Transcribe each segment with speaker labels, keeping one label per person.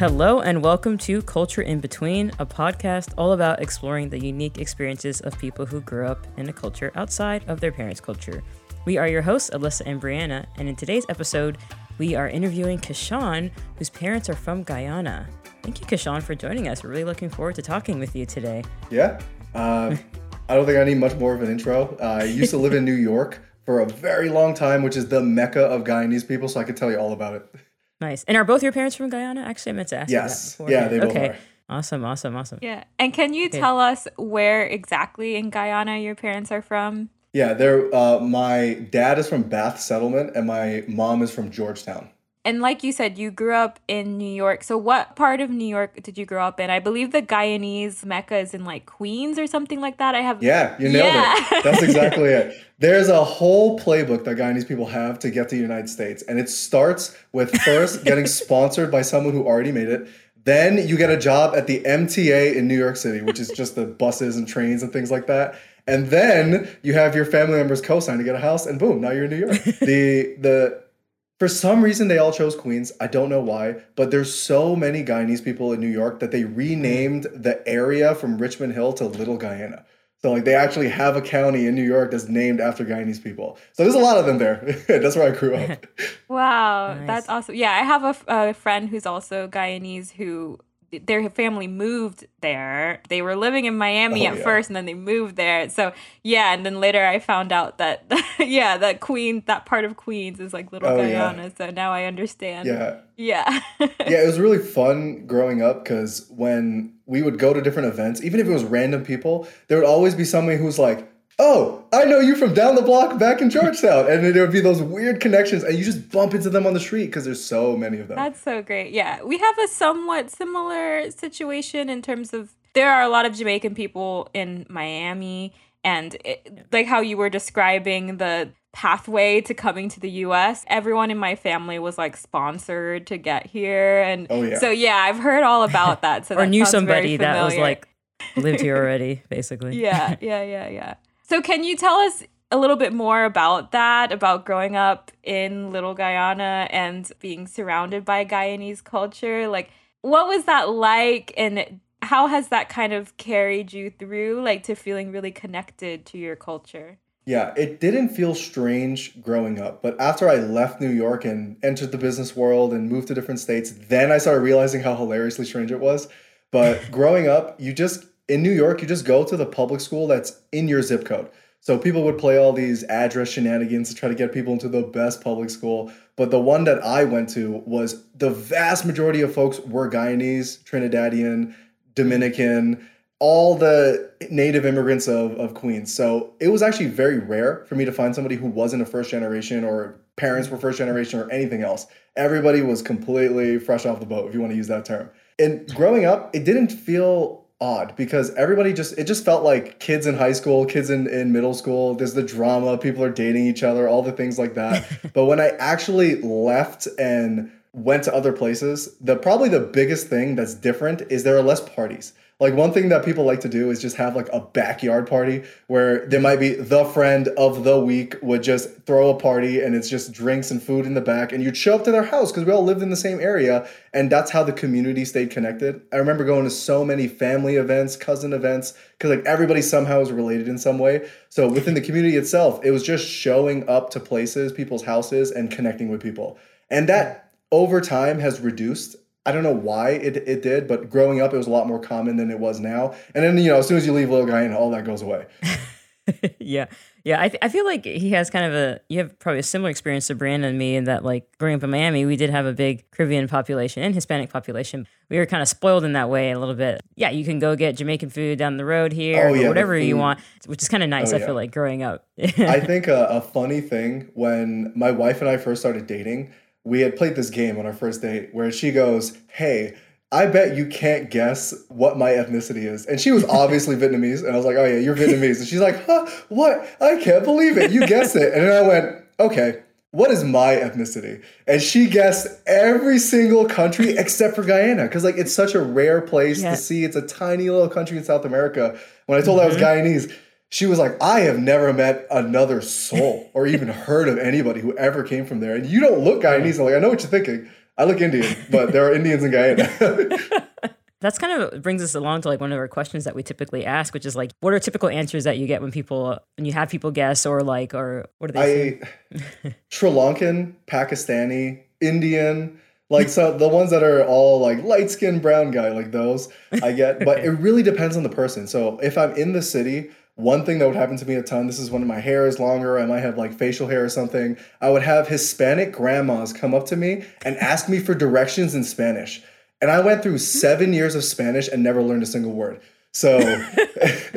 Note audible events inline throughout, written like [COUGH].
Speaker 1: Hello, and welcome to Culture in Between, a podcast all about exploring the unique experiences of people who grew up in a culture outside of their parents' culture. We are your hosts, Alyssa and Brianna, and in today's episode, we are interviewing Keshan, whose parents are from Guyana. Thank you, Keshan, for joining us. We're really looking forward to talking with you today.
Speaker 2: Yeah. Uh, I don't think I need much more of an intro. Uh, I used to live in New York for a very long time, which is the mecca of Guyanese people, so I could tell you all about it.
Speaker 1: Nice. And are both your parents from Guyana? Actually, I meant to ask
Speaker 2: yes.
Speaker 1: you that
Speaker 2: Yeah, they both
Speaker 1: okay.
Speaker 2: are.
Speaker 1: Awesome, awesome, awesome.
Speaker 3: Yeah. And can you
Speaker 1: Okay.
Speaker 3: tell us where exactly in Guyana your parents are from?
Speaker 2: Yeah, they're, uh, my dad is from Bath Settlement, and my mom is from Georgetown.
Speaker 3: And like you said, you grew up in New York. So what part of New York did you grow up in? I believe the Guyanese Mecca is in like Queens or something like that. I have
Speaker 2: Yeah, you nailed
Speaker 3: Yeah.
Speaker 2: it. [LAUGHS] That's exactly it. [LAUGHS] There's a whole playbook that Guyanese people have to get to the United States. And it starts with first [LAUGHS] getting sponsored by someone who already made it. Then you get a job at the MTA in New York City, which is just the buses and trains and things like that. And then you have your family members co-sign to get a house, and boom, now you're in New York. the the for some reason they all chose Queens. I don't know why, but there's so many Guyanese people in New York that they renamed the area from Richmond Hill to Little Guyana. So like they actually have a county in New York that's named after Guyanese people. So there's a lot of them there. [LAUGHS] that's where I grew up. [LAUGHS]
Speaker 3: Wow,
Speaker 1: Nice.
Speaker 3: that's awesome. Yeah, I have a friend who's also Guyanese who their family moved there. They were living in Miami
Speaker 2: Oh,
Speaker 3: at
Speaker 2: yeah.
Speaker 3: first and then they moved there. So, yeah, and then later I found out that [LAUGHS] yeah, that Queen, that part of Queens is like Little
Speaker 2: Oh, yeah.
Speaker 3: Guyana. So now I understand.
Speaker 2: Yeah.
Speaker 3: Yeah.
Speaker 2: yeah, it was really fun growing up because when we would go to different events, even if it was random people, there would always be somebody who's like, "Oh, I know you from down the block back in Georgetown," and then there would be those weird connections, and you just bump into them on the street because there's so many of them.
Speaker 3: That's so great. Yeah. We have a somewhat similar situation in terms of there are a lot of Jamaican people in Miami and it, like how you were describing the pathway to coming to the US. Everyone in my family was like sponsored to get here and
Speaker 2: Oh, yeah.
Speaker 3: so yeah, I've heard all about that. So [LAUGHS]
Speaker 1: or
Speaker 3: that
Speaker 1: knew somebody that was like lived here already, basically.
Speaker 3: yeah, [LAUGHS] yeah, yeah, yeah. So can you tell us a little bit more about that, about growing up in Little Guyana and being surrounded by Guyanese culture? Like, what was that like, and how has that kind of carried you through, like, to feeling really connected to your culture?
Speaker 2: Yeah, it didn't feel strange growing up, but after I left New York and entered the business world and moved to different states, then I started realizing how hilariously strange it was. But [LAUGHS] growing up, you just in New York, you just go to the public school that's in your zip code. So people would play all these address shenanigans to try to get people into the best public school. But the one that I went to was the vast majority of folks were Guyanese, Trinidadian, Dominican, all the native immigrants of, of Queens. So it was actually very rare for me to find somebody who wasn't a first generation or parents were first generation or anything else. Everybody was completely fresh off the boat, if you want to use that term. And growing up, it didn't feel odd because everybody just it just felt like kids in high school kids in, in middle school there's the drama people are dating each other all the things like that. [LAUGHS] But when i actually left and went to other places the probably the biggest thing that's different is there are less parties like one thing that people like to do is just have like a backyard party where there might be the friend of the week would just throw a party and it's just drinks and food in the back and you'd show up to their house because we all lived in the same area and that's how the community stayed connected. I remember going to so many family events, cousin events because like everybody somehow is related in some way. So within the community itself, it was just showing up to places, people's houses and connecting with people. And that over time has reduced I don't know why it, it did, but growing up, it was a lot more common than it was now. And then, you know, as soon as you leave Little Guyana, all that goes away. [LAUGHS]
Speaker 1: yeah. Yeah. I, th- I feel like he has kind of a, you have probably a similar experience to Brianna and me in that, like, growing up in Miami, we did have a big Caribbean population and Hispanic population. We were kind of spoiled in that way a little bit. Yeah. You can go get Jamaican food down the road here
Speaker 2: Oh,
Speaker 1: or
Speaker 2: yeah,
Speaker 1: whatever you want, which is kind of nice.
Speaker 2: Oh,
Speaker 1: I feel like growing up. [LAUGHS]
Speaker 2: I think a, a funny thing when my wife and I first started dating, we had played this game on our first date where she goes, Hey, I bet you can't guess what my ethnicity is. And she was [LAUGHS] obviously Vietnamese. And I was like, Oh, yeah, you're Vietnamese. And she's like, Huh, what? I can't believe it. You guessed it. And then I went, Okay, what is my ethnicity? And she guessed every single country except for Guyana. Because, like, it's such a rare place
Speaker 1: Yeah.
Speaker 2: to see. It's a tiny little country in South America. When I told her I was mm-hmm. Guyanese, she was like, I have never met another soul or even [LAUGHS] heard of anybody who ever came from there. And you don't look Guyanese. I'm like, I know what you're thinking. I look Indian, but there are Indians in Guyana. [LAUGHS]
Speaker 1: That's kind of brings us along to like one of our questions that we typically ask, which is like, what are typical answers that you get when people when you have people guess or like or what do they say?
Speaker 2: I [LAUGHS] Sri Lankan, Pakistani, Indian, like so the ones that are all like light skinned brown guy, like those I get. But it really depends on the person. So if I'm in the city, one thing that would happen to me a ton, this is when my hair is longer, I might have like facial hair or something. I would have Hispanic grandmas come up to me and ask me for directions in Spanish. And I went through seven years of Spanish and never learned a single word. So [LAUGHS]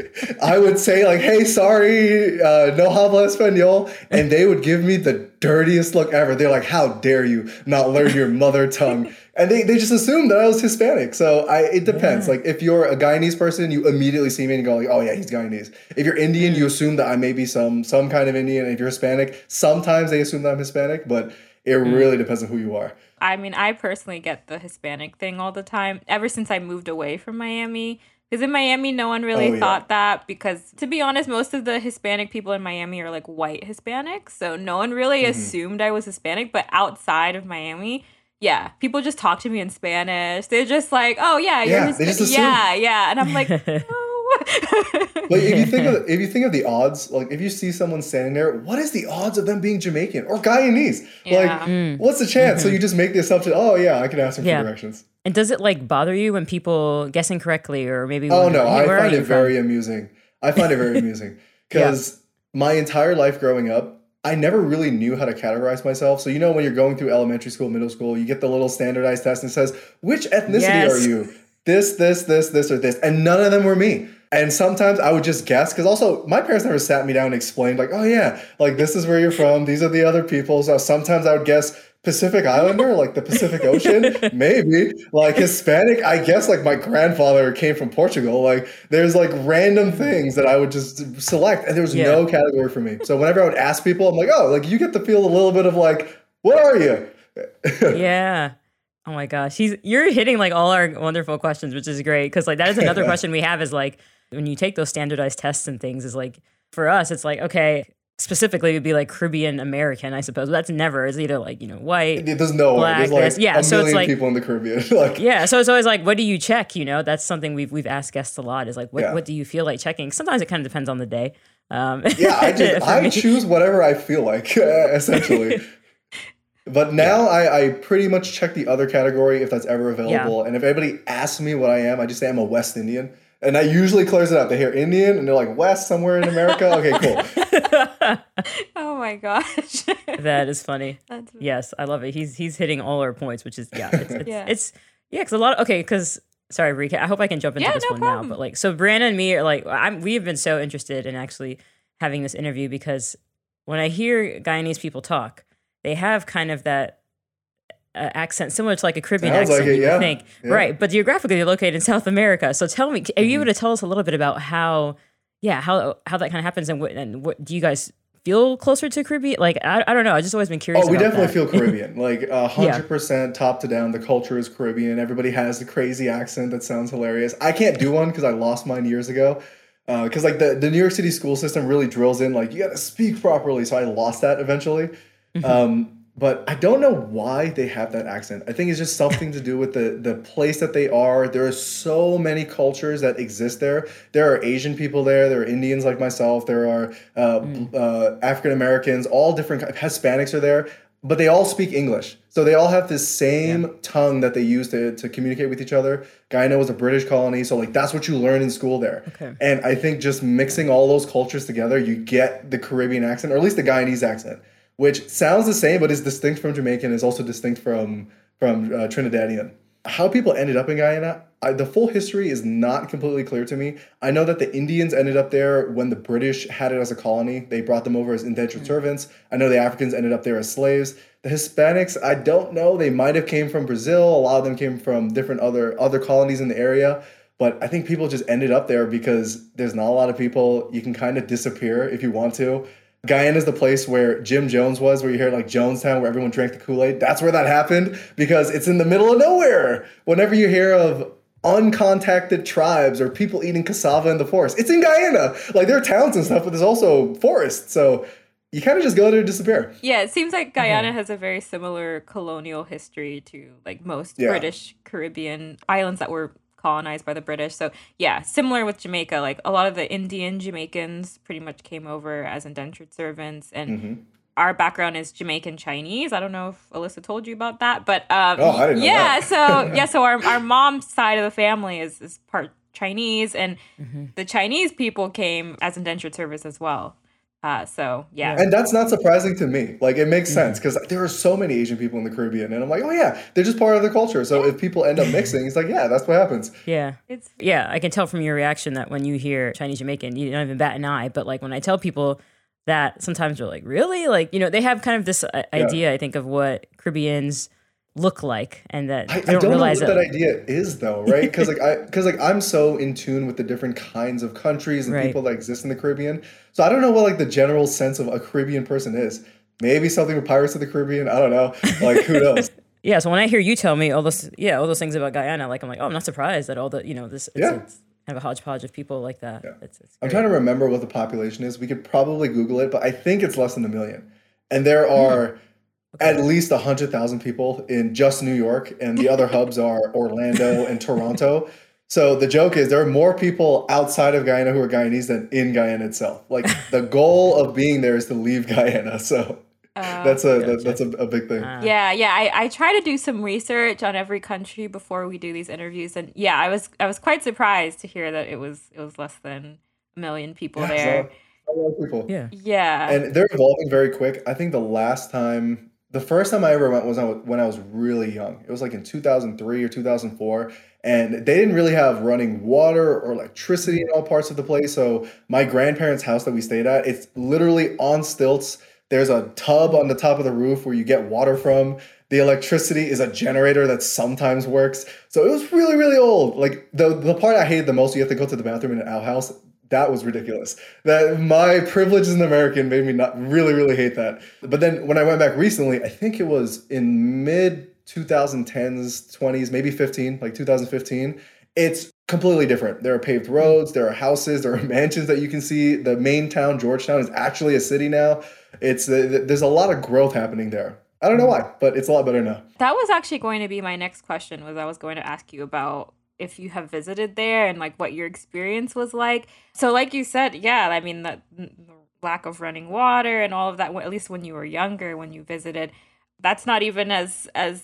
Speaker 2: [LAUGHS] I would say like, "Hey, sorry, uh, no habla español," and they would give me the dirtiest look ever. They're like, "How dare you not learn your mother tongue?" And they, they just assumed that I was Hispanic. So I it depends. Yeah. Like if you're a Guyanese person, you immediately see me and go like, "Oh yeah, he's Guyanese." If you're Indian, you assume that I may be some some kind of Indian. If you're Hispanic, sometimes they assume that I'm Hispanic, but it mm. really depends on who you are.
Speaker 3: I mean, I personally get the Hispanic thing all the time ever since I moved away from Miami. Because in Miami, no one really oh, yeah. thought that. Because to be honest, most of the Hispanic people in Miami are like white Hispanics. So no one really mm-hmm. assumed I was Hispanic. But outside of Miami, yeah, people just talk to me in Spanish. They're just like, oh, yeah,
Speaker 2: yeah, you're Hispanic. Yeah,
Speaker 3: yeah. And I'm like, [LAUGHS] oh
Speaker 2: like if you think of [LAUGHS] if you think of the odds, like if you see someone standing there, what is the odds of them being Jamaican or Guyanese? Yeah. Like, mm. what's the chance? Mm-hmm. So you just make the assumption, oh yeah, I can ask them yeah. for directions.
Speaker 1: And does it like bother you when people guess incorrectly or maybe?
Speaker 2: Oh no, I find it very amusing. I find it very [LAUGHS] amusing because yeah. my entire life growing up, I never really knew how to categorize myself. So you know when you're going through elementary school, middle school, you get the little standardized test and says, "Which ethnicity yes. are you?" This, this, this, this, or this, and none of them were me. And sometimes I would just guess because also my parents never sat me down and explained like, oh yeah, like this is where you're from. These are the other people. So sometimes I would guess Pacific Islander, like the Pacific [LAUGHS] Ocean, maybe like Hispanic. I guess like my grandfather came from Portugal. Like there's like random things that I would just select, and there was yeah. no category for me. So whenever I would ask people, I'm like, oh, like you get to feel a little bit of like, what are you? [LAUGHS]
Speaker 1: yeah. Oh my gosh, he's you're hitting like all our wonderful questions, which is great because like that is another [LAUGHS] question we have is like when you take those standardized tests and things is like for us it's like okay specifically it would be like Caribbean American I suppose but that's never it's either like you know white
Speaker 2: there's no black, there's like yeah so it's like people in the Caribbean [LAUGHS] like
Speaker 1: yeah so it's always like what do you check you know that's something we've we've asked guests a lot is like what yeah. what do you feel like checking sometimes it kind of depends on the day
Speaker 2: um, [LAUGHS] yeah I just I choose whatever I feel like [LAUGHS] essentially But now yeah. I, I pretty much check the other category if that's ever available. Yeah. And if anybody asks me what I am, I just say I'm a West Indian. And that usually clears it up. They hear Indian and they're like, West, somewhere in America? Okay,
Speaker 3: cool. [LAUGHS] oh my gosh. [LAUGHS]
Speaker 1: that is funny. That's yes, I love it. He's he's hitting all our points, which is, yeah, it's, it's, yeah. it's yeah, because a lot of, okay, because sorry, Rika, I hope I can jump into yeah, this no one problem. now. But like, so Brianna and me are like, I'm, we have been so interested in actually having this interview because when I hear Guyanese people talk, they have kind of that uh, accent similar to like a Caribbean Sounds accent, like it, you yeah. think, yeah. right? But geographically, they're located in South America. So tell me, are you able mm-hmm. to tell us a little bit about how, yeah, how how that kind of happens, and what and what do you guys feel closer to Caribbean? Like I, I don't know. I just always been curious.
Speaker 2: Oh, we definitely that. feel [LAUGHS] Caribbean. like hundred percent top to down. The culture is Caribbean. Everybody has the crazy accent that sounds hilarious. I can't do one because I lost mine years ago. Because uh, like the, the New York City school system really drills in like you got to speak properly. So I lost that eventually. Mm-hmm. Um, but I don't know why they have that accent. I think it's just something to do with the the place that they are. There are so many cultures that exist there. There are Asian people there. There are Indians like myself. There are uh, mm. uh, African Americans. All different Hispanics are there, but they all speak English. So they all have this same yeah. tongue that they use to, to communicate with each other. Guyana was a British colony, so like that's what you learn in school there. Okay. And I think just mixing all those cultures together, you get the Caribbean accent, or at least the Guyanese accent which sounds the same but is distinct from Jamaican, is also distinct from from uh, Trinidadian. How people ended up in Guyana, I, the full history is not completely clear to me. I know that the Indians ended up there when the British had it as a colony. They brought them over as indentured mm-hmm. servants. I know the Africans ended up there as slaves. The Hispanics, I don't know. They might have came from Brazil. A lot of them came from different other other colonies in the area. But I think people just ended up there because there's not a lot of people. You can kind of disappear if you want to. Guyana is the place where Jim Jones was, where you hear like Jonestown, where everyone drank the Kool Aid. That's where that happened because it's in the middle of nowhere. Whenever you hear of uncontacted tribes or people eating cassava in the forest, it's in Guyana. Like there are towns and stuff, but there's also forests. So you kind of just go there and disappear.
Speaker 3: Yeah, it seems like Guyana mm-hmm. has a very similar colonial history to like most yeah. British Caribbean islands that were colonized by the British. So yeah, similar with Jamaica. Like a lot of the Indian Jamaicans pretty much came over as indentured servants, and mm-hmm. our background is Jamaican Chinese. I don't know if Alyssa told you about that, but um,
Speaker 2: oh, I didn't
Speaker 3: yeah. so [LAUGHS] yeah, so our our mom's side of the family is is part Chinese, and mm-hmm. the Chinese people came as indentured servants as well. Uh, so yeah,
Speaker 2: and that's not surprising to me. Like it makes sense because there are so many Asian people in the Caribbean, and I'm like, oh yeah, they're just part of the culture. So if people end up mixing, it's like, yeah, that's what happens.
Speaker 1: Yeah, it's yeah. I can tell from your reaction that when you hear Chinese Jamaican, you don't even bat an eye. But like when I tell people that, sometimes they're like, really, like you know, they have kind of this uh, idea, yeah. I think, of what Caribbeans look like and that
Speaker 2: I, don't, I don't know what that, that idea is though right? Because like i [LAUGHS] because like i'm so in tune with the different kinds of countries and right. people that exist in the caribbean. So i don't know what like the general sense of a caribbean person is. Maybe something with pirates of the caribbean. I don't know. Like who [LAUGHS] knows?
Speaker 1: Yeah so when i hear you tell me all those yeah all those things about guyana like i'm like oh i'm not surprised that all the you know this it's,
Speaker 2: yeah.
Speaker 1: it's kind of a hodgepodge of people like that.
Speaker 2: Yeah. It's, it's i'm trying to remember what the population is. We could probably google it but i think it's less than a million. And there are mm Okay. At least 100,000 people in just New York, and the other hubs are [LAUGHS] Orlando and Toronto. So the joke is there are more people outside of Guyana who are Guyanese than in Guyana itself. Like the [LAUGHS] goal of being there is to leave Guyana. So uh, that's a gotcha. that's a, a, big thing. Uh.
Speaker 3: Yeah, yeah. I, I try to do some research on every country before we do these interviews, and yeah, I was I was quite surprised to hear that it was it was less than a million people yeah, there.
Speaker 2: So, a lot of people.
Speaker 1: Yeah,
Speaker 3: yeah.
Speaker 2: And they're evolving very quick. I think the last time the first time I ever went was when I was really young. It was like in 2003 or 2004. And they didn't really have running water or electricity in all parts of the place. So my grandparents' house that we stayed at, it's literally on stilts. There's a tub on the top of the roof where you get water from. The electricity is a generator that sometimes works. So it was really, really old. Like the, the part I hated the most, you have to go to the bathroom in an outhouse that was ridiculous. That my privilege as an American made me not really, really hate that. But then when I went back recently, I think it was in mid 2010s, 20s, maybe 15, like 2015. It's completely different. There are paved roads, there are houses, there are [LAUGHS] mansions that you can see. The main town, Georgetown, is actually a city now. It's uh, there's a lot of growth happening there. I don't know why, but it's a lot better now.
Speaker 3: That was actually going to be my next question. Was I was going to ask you about if you have visited there and like what your experience was like. So, like you said, yeah, I mean, the, the lack of running water and all of that, at least when you were younger, when you visited, that's not even as, as,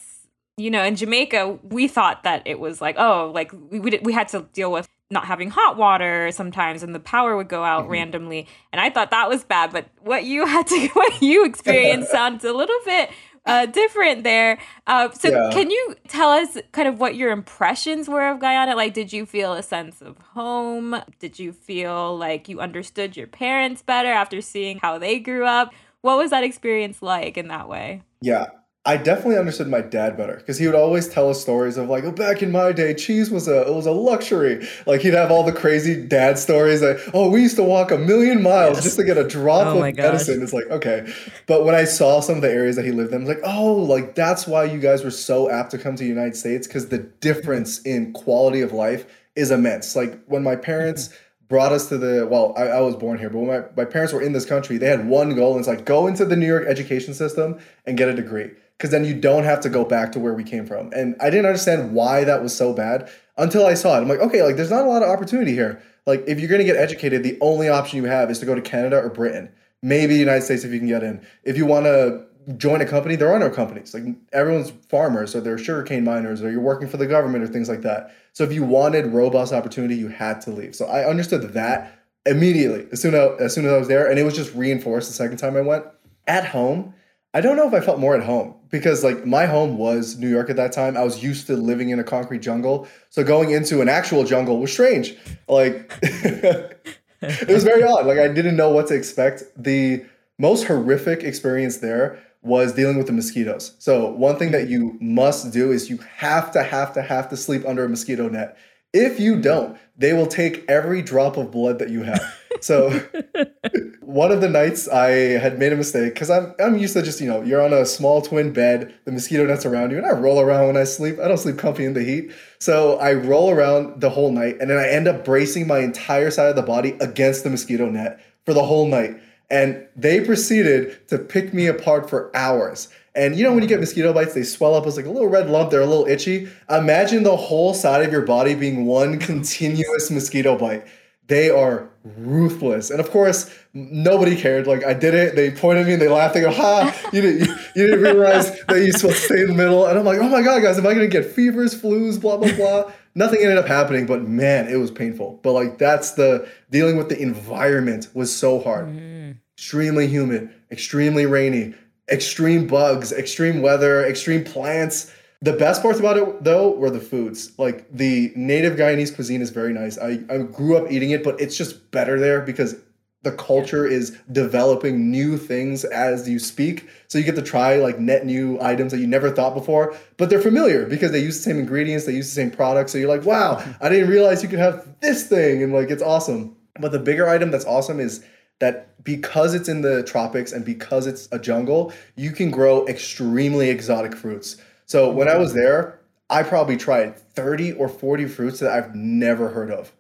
Speaker 3: you know, in Jamaica, we thought that it was like, oh, like we, we, we had to deal with not having hot water sometimes and the power would go out mm-hmm. randomly and i thought that was bad but what you had to [LAUGHS] what you experienced [LAUGHS] sounds a little bit uh, different there. Uh, so, yeah. can you tell us kind of what your impressions were of Guyana? Like, did you feel a sense of home? Did you feel like you understood your parents better after seeing how they grew up? What was that experience like in that way?
Speaker 2: Yeah, I definitely understood my dad better because he would always tell us stories of like, oh, back in my day, cheese was a it was a luxury. Like he'd have all the crazy dad stories that, oh, we used to walk a million miles yes. just to get a drop oh of medicine. It's like, okay. But when I saw some of the areas that he lived in, I was like, oh, like that's why you guys were so apt to come to the United States because the difference in quality of life is immense. Like when my parents [LAUGHS] brought us to the well I, I, was born here but when my, my parents were in this country they had one goal and it's like go into the new york education system and get a degree because then you don't have to go back to where we came from. And I didn't understand why that was so bad until I saw it. I'm like, okay, like there's not a lot of opportunity here. Like if you're to get educated, the only option you have is to go to Canada or Britain. Maybe the United States if you can get in. If you want to join a company, there are no companies. Like everyone's farmers or they're sugarcane miners or you're working for the government or things like that. So if you wanted robust opportunity, you had to leave. So I understood that immediately as soon as, as soon as I was there and it was just reinforced the second time I went. At home, I don't know if I felt more at home because like my home was New York at that time. I was used to living in a concrete jungle. So going into an actual jungle was strange. Like [LAUGHS] it was very odd. Like I didn't know what to expect. The most horrific experience there was dealing with the mosquitoes. So one thing that you must do is you have to have to have to sleep under a mosquito net. If you don't, they will take every drop of blood that you have. So [LAUGHS] one of the nights I had made a mistake because I'm I'm used to just you know you're on a small twin bed, the mosquito nets around you, and I roll around when I sleep. I don't sleep comfy in the heat, so I roll around the whole night, and then I end up bracing my entire side of the body against the mosquito net for the whole night. And they proceeded to pick me apart for hours. And you know, when you get mosquito bites, they swell up as like a little red lump. They're a little itchy. Imagine the whole side of your body being one continuous mosquito bite. They are ruthless. And of course, nobody cared. Like I did it. They pointed at me and they laughed. They go, ha, you didn't, you, you didn't realize that you're supposed to stay in the middle. And I'm like, oh my God, guys, am I going to get fevers, flus, blah, blah, blah. Nothing ended up happening, but man, it was painful. But like that's the dealing with the environment was so hard. Mm-hmm. Extremely humid, extremely rainy, extreme bugs, extreme weather, extreme plants. The best parts about it though were the foods. Like the native Guyanese cuisine is very nice. I, I grew up eating it, but it's just better there because the culture is developing new things as you speak. So you get to try like net new items that you never thought before, but they're familiar because they use the same ingredients, they use the same products. So you're like, wow, I didn't realize you could have this thing. And like, it's awesome. But the bigger item that's awesome is that because it's in the tropics and because it's a jungle, you can grow extremely exotic fruits. So when I was there, I probably tried 30 or 40 fruits that I've never heard of.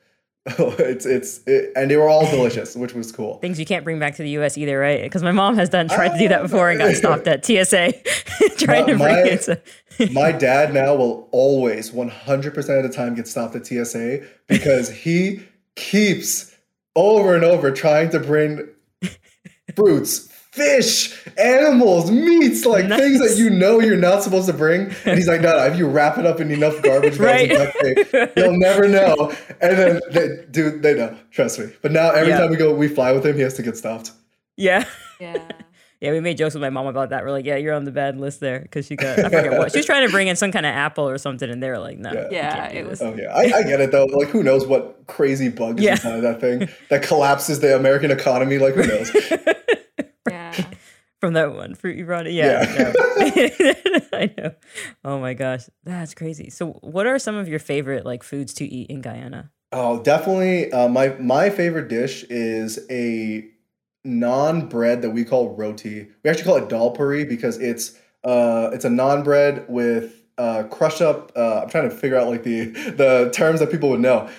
Speaker 2: [LAUGHS] it's it's it, and they were all [LAUGHS] delicious, which was cool.
Speaker 1: Things you can't bring back to the U.S. either, right? Because my mom has done tried to do that before and got stopped at TSA [LAUGHS] trying my, to bring my,
Speaker 2: it. my dad now will always 100 percent of the time get stopped at TSA because he keeps over and over trying to bring fruits, fish, animals, meats, like nice. things that you know you're not supposed to bring. And he's like, no, no if you wrap it up in enough garbage bags right. and duct tape, you'll never know. And then, they, dude, they know, trust me. But now every yeah. time we go, we fly with him, he has to get stopped.
Speaker 1: Yeah. Yeah. Yeah, we made jokes with my mom about that. We're like, yeah, you're on the bad list there because she got I forget what she was trying to bring in some kind of apple or something, and they were like, no,
Speaker 3: yeah, yeah it was.
Speaker 2: Oh yeah, I, I, get it though. Like, who knows what crazy bug is yeah. inside of that thing that collapses the American economy? Like, who knows? [LAUGHS] Yeah.
Speaker 1: From that one fruit you brought it. Yeah, yeah. [LAUGHS] [LAUGHS] I know. Oh my gosh, that's crazy. So, what are some of your favorite like foods to eat in Guyana?
Speaker 2: Oh, definitely. Uh, my my favorite dish is a naan bread that we call roti. We actually call it dal puri because it's uh it's a naan bread with uh crushed up. Uh, I'm trying to figure out like the the terms that people would know.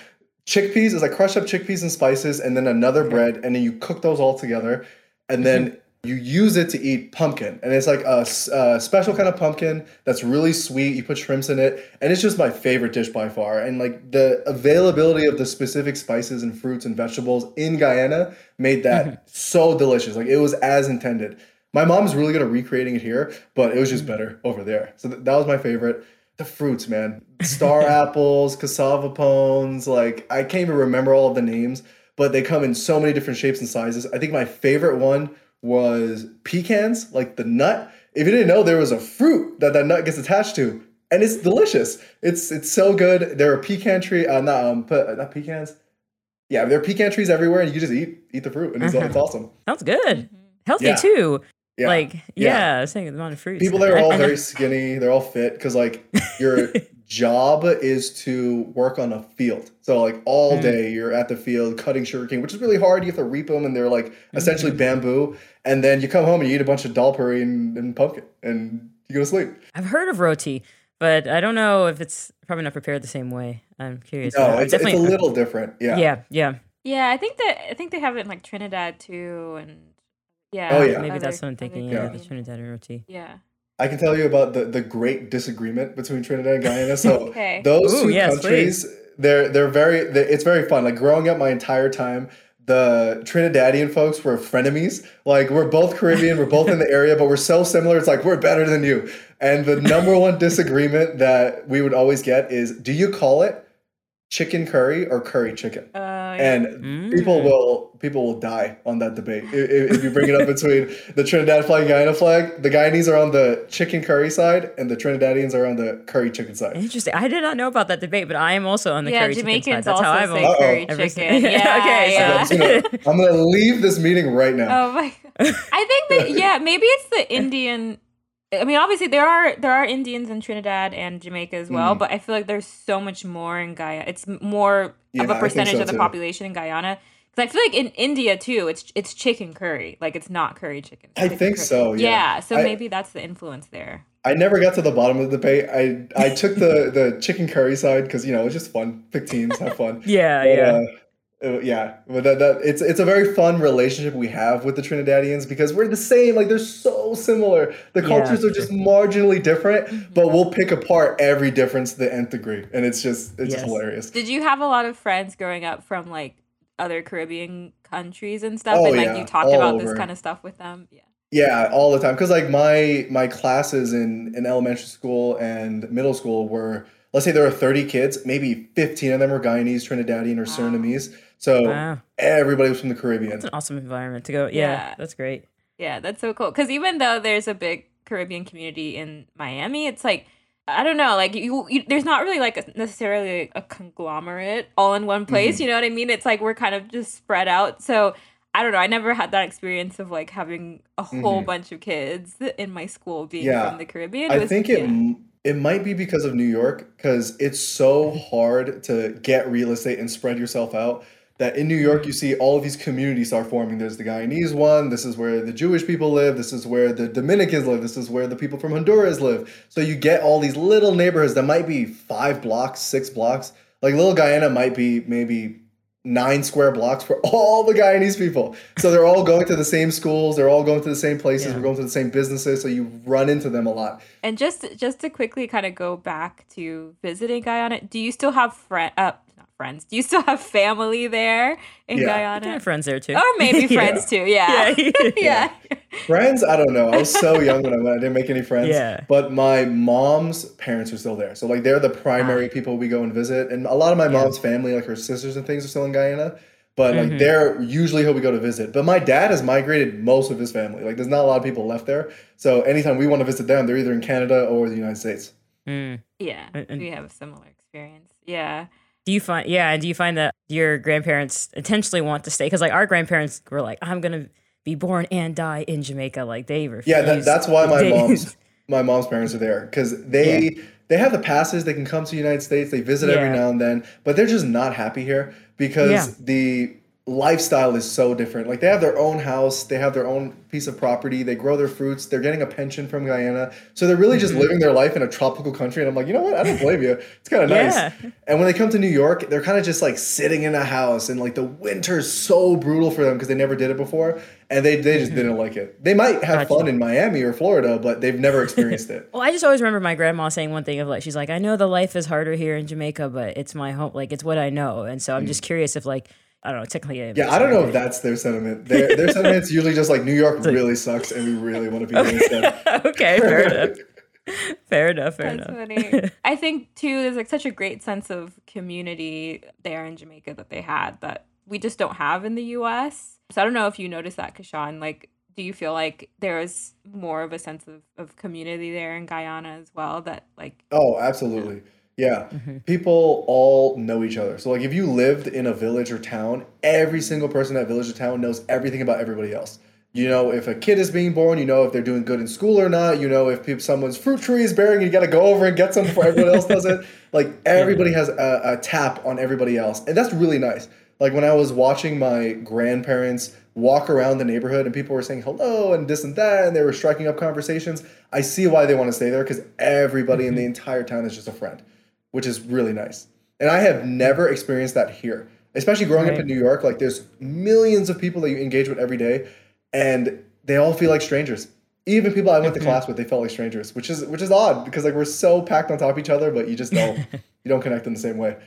Speaker 2: Chickpeas is like crushed up chickpeas and spices, and then another bread, and then you cook those all together, and then mm-hmm you use it to eat pumpkin and it's like a, a, special kind of pumpkin that's really sweet. You put shrimps in it and it's just my favorite dish by far. And like the availability of the specific spices and fruits and vegetables in guyana made that [LAUGHS] so delicious. Like it was as intended. My mom's really good at recreating it here but it was just better over there. So th- that was my favorite. The fruits man. Star [LAUGHS] apples cassava pones like i can't even remember all of the names but they come in so many different shapes and sizes. I think my favorite one was pecans, like the nut. If you didn't know, there was a fruit that that nut gets attached to, and it's delicious. It's it's so good. There are pecan tree, uh, not um, but not pecans. Yeah, there are pecan trees everywhere, and you just eat eat the fruit, and it's, uh-huh. it's awesome.
Speaker 1: Sounds good. Mm-hmm. Healthy yeah. too. Yeah. Like yeah, yeah. saying the amount of fruit.
Speaker 2: People there are all very skinny. They're all fit because like you're [LAUGHS] job is to work on a field. So like all mm. day you're at the field cutting sugarcane, which is really hard. You have to reap them and they're like mm-hmm. essentially bamboo. And then you come home and you eat a bunch of dal puri and, and pumpkin and you go to sleep.
Speaker 1: I've heard of roti, but I don't know if it's probably not prepared the same way. I'm curious.
Speaker 2: No, it's, it's, a little different. Yeah.
Speaker 1: Yeah. Yeah.
Speaker 3: Yeah. I think that I think they have it in like Trinidad too. And yeah.
Speaker 2: Oh yeah.
Speaker 1: Maybe other, that's what I'm thinking. Yeah. The Trinidad roti.
Speaker 3: Yeah.
Speaker 2: I can tell you about the, the great disagreement between Trinidad and Guyana. So [LAUGHS] okay. those Ooh, two yes, countries, please. they're they're very they're, it's very fun. Like growing up my entire time, the Trinidadian folks were frenemies. Like we're both Caribbean, we're both in the [LAUGHS] area, but we're so similar. It's like we're better than you. And the number one disagreement that we would always get is, do you call it chicken curry or curry chicken? Uh, yeah. And mm. people will people will die on that debate if, if you bring it up between the Trinidad flag and Guyana flag. The Guyanese are on the chicken curry side, and the Trinidadians are on the curry chicken side.
Speaker 1: Interesting. I did not know about that debate, but I am also on the
Speaker 3: yeah,
Speaker 1: curry
Speaker 3: Jamaicans
Speaker 1: chicken
Speaker 3: side. That's how I've say curry chicken. [LAUGHS] Yeah.
Speaker 1: okay.
Speaker 3: Yeah.
Speaker 2: So I'm, gonna, I'm gonna leave this meeting right now.
Speaker 3: Oh my! [LAUGHS] I think that yeah, maybe it's the Indian I mean, obviously there are there are Indians in Trinidad and Jamaica as well, mm. but I feel like there's so much more in Guyana. It's more yeah, of a percentage so of the too. population in Guyana. Because I feel like in India too, it's it's chicken curry, like it's not curry chicken.
Speaker 2: I think
Speaker 3: curry.
Speaker 2: so. Yeah.
Speaker 3: yeah so I, maybe that's the influence there.
Speaker 2: I never got to the bottom of the debate. I I took the [LAUGHS] the chicken curry side because you know it's just fun. Pick teams, have fun. [LAUGHS]
Speaker 1: yeah, but, yeah. Uh,
Speaker 2: Uh, yeah, but that, that it's it's a very fun relationship we have with the Trinidadians because we're the same. Like they're so similar. The
Speaker 1: Yeah,
Speaker 2: cultures are just marginally different,
Speaker 3: Mm-hmm.
Speaker 2: but we'll pick apart every difference to the nth degree, and it's just it's just hilarious.
Speaker 3: Did you have a lot of friends growing up from like other Caribbean countries and stuff?
Speaker 2: Oh,
Speaker 3: and like
Speaker 2: yeah,
Speaker 3: you talked
Speaker 2: all
Speaker 3: about
Speaker 2: over.
Speaker 3: this kind of stuff with them? Yeah.
Speaker 2: Yeah, all the time. Because like my my classes in in elementary school and middle school were let's say there were thirty kids, maybe fifteen of them were Guyanese, Trinidadian, or
Speaker 3: Wow.
Speaker 2: Surinamese. So
Speaker 1: Wow.
Speaker 2: everybody was from the Caribbean.
Speaker 1: It's an awesome environment to go. Yeah,
Speaker 3: Yeah.
Speaker 1: that's great.
Speaker 3: Yeah, that's so cool. Because even though there's a big Caribbean community in Miami, it's like I don't know, like you, you there's not really like a, necessarily a conglomerate all in one place.
Speaker 2: Mm-hmm.
Speaker 3: You know what I mean? It's like we're kind of just spread out. So I don't know. I never had that experience of like having a whole
Speaker 2: Mhm.
Speaker 3: bunch of kids in my school being
Speaker 2: Yeah.
Speaker 3: from the Caribbean.
Speaker 2: I think it
Speaker 3: yeah.
Speaker 2: it might be because of New York because it's so hard to get real estate and spread yourself out that in New York you see all of these communities are forming. There's the Guyanese one. This is where the Jewish people live. This is where the Dominicans live. This is where the people from Honduras live. So you get all these little neighborhoods that might be five blocks, six blocks. Like Little Guyana might be maybe nine square blocks for all the Guyanese people. So they're all going to the same schools. They're all going to the same places.
Speaker 1: Yeah.
Speaker 2: We're going to the same businesses. So you run into them a lot.
Speaker 3: And just just to quickly kind of go back to visiting Guyana, do you still have friend uh not friends? Do you still have family there in
Speaker 2: Yeah.
Speaker 1: I
Speaker 3: Guyana?
Speaker 1: have friends there too.
Speaker 3: Or maybe [LAUGHS]
Speaker 1: Yeah.
Speaker 3: friends too. Yeah. [LAUGHS] [LAUGHS]
Speaker 1: Yeah.
Speaker 3: yeah.
Speaker 2: Friends, I don't know. I was so young when I went. I didn't make any friends.
Speaker 1: Yeah.
Speaker 2: But my mom's parents are still there. So like they're the primary people we go and visit. And a lot of my
Speaker 1: Ah. Yeah.
Speaker 2: mom's family, like her sisters and things, are still in Guyana. But like
Speaker 1: Mhm.
Speaker 2: they're usually who we go to visit. But my dad has migrated most of his family. Like there's not a lot of people left there. So anytime we want to visit them, they're either in Canada or the United States.
Speaker 1: Mm.
Speaker 3: Yeah.
Speaker 1: And- and-
Speaker 3: we have a similar experience. Yeah.
Speaker 1: Do you find yeah, and do you find that your grandparents intentionally want to stay? Because like our grandparents were like, I'm gonna be born and die in Jamaica. Like they refuse.
Speaker 2: Yeah, that, that's why my
Speaker 1: they-
Speaker 2: mom's [LAUGHS] my mom's parents are there because they they have the passes. They can come to the United States. They visit every now and then, but they're just not happy here because
Speaker 1: Yeah.
Speaker 2: the lifestyle is so different. Like they have their own house, they have their own piece of property, they grow their fruits, they're getting a pension from Guyana, so they're really
Speaker 1: Mm-hmm.
Speaker 2: just living their life in a tropical country. And I'm like, you know what? I don't blame you. It's kind of nice.
Speaker 1: Yeah.
Speaker 2: And when they come to New York, they're kind of just like sitting in a house, and like the winter's so brutal for them because they never did it before, and they they just didn't like it. They might have
Speaker 1: Mm-hmm. Gotcha.
Speaker 2: fun in Miami or Florida, but they've never experienced it. [LAUGHS]
Speaker 1: Well, I just always remember my grandma saying one thing of like, she's like, I know the life is harder here in Jamaica, but it's my home, like it's what I know, and so I'm just curious if like I don't know, technically.
Speaker 2: Yeah, I don't know if that's their sentiment. Their their sentiment's usually just like New York really sucks, and we really want to be [LAUGHS] here instead. [LAUGHS]
Speaker 1: okay, fair enough. [LAUGHS] Fair enough. Fair
Speaker 3: That's
Speaker 1: enough.
Speaker 3: funny. I think too, there's like such a great sense of community there in Jamaica that they had that we just don't have in the US. So I don't know if you noticed that, Keshan. Like, do you feel like there is more of a sense of, of community there in Guyana as well? That like
Speaker 2: Oh, absolutely. Yeah.
Speaker 1: Mm-hmm.
Speaker 2: People all know each other. So like if you lived in a village or town, every single person in that village or town knows everything about everybody else. You know if a kid is being born, you know if they're doing good in school or not, you know if people, someone's fruit tree is bearing, you got to go over and get some before everyone else does it. [LAUGHS] Like everybody has a, a tap on everybody else. And that's really nice. Like when I was watching my grandparents walk around the neighborhood and people were saying hello and this and that and they were striking up conversations, I see why they want to stay there because everybody in the entire town is just a friend which is really nice. And I have never experienced that here, especially growing up in New York. Like, there's millions of people that you engage with every day, and they all feel like strangers. Even people I went to mm-hmm. class with, they felt like strangers, which is which is odd because like we're so packed on top of each other, but you just don't [LAUGHS] you don't connect in the same way.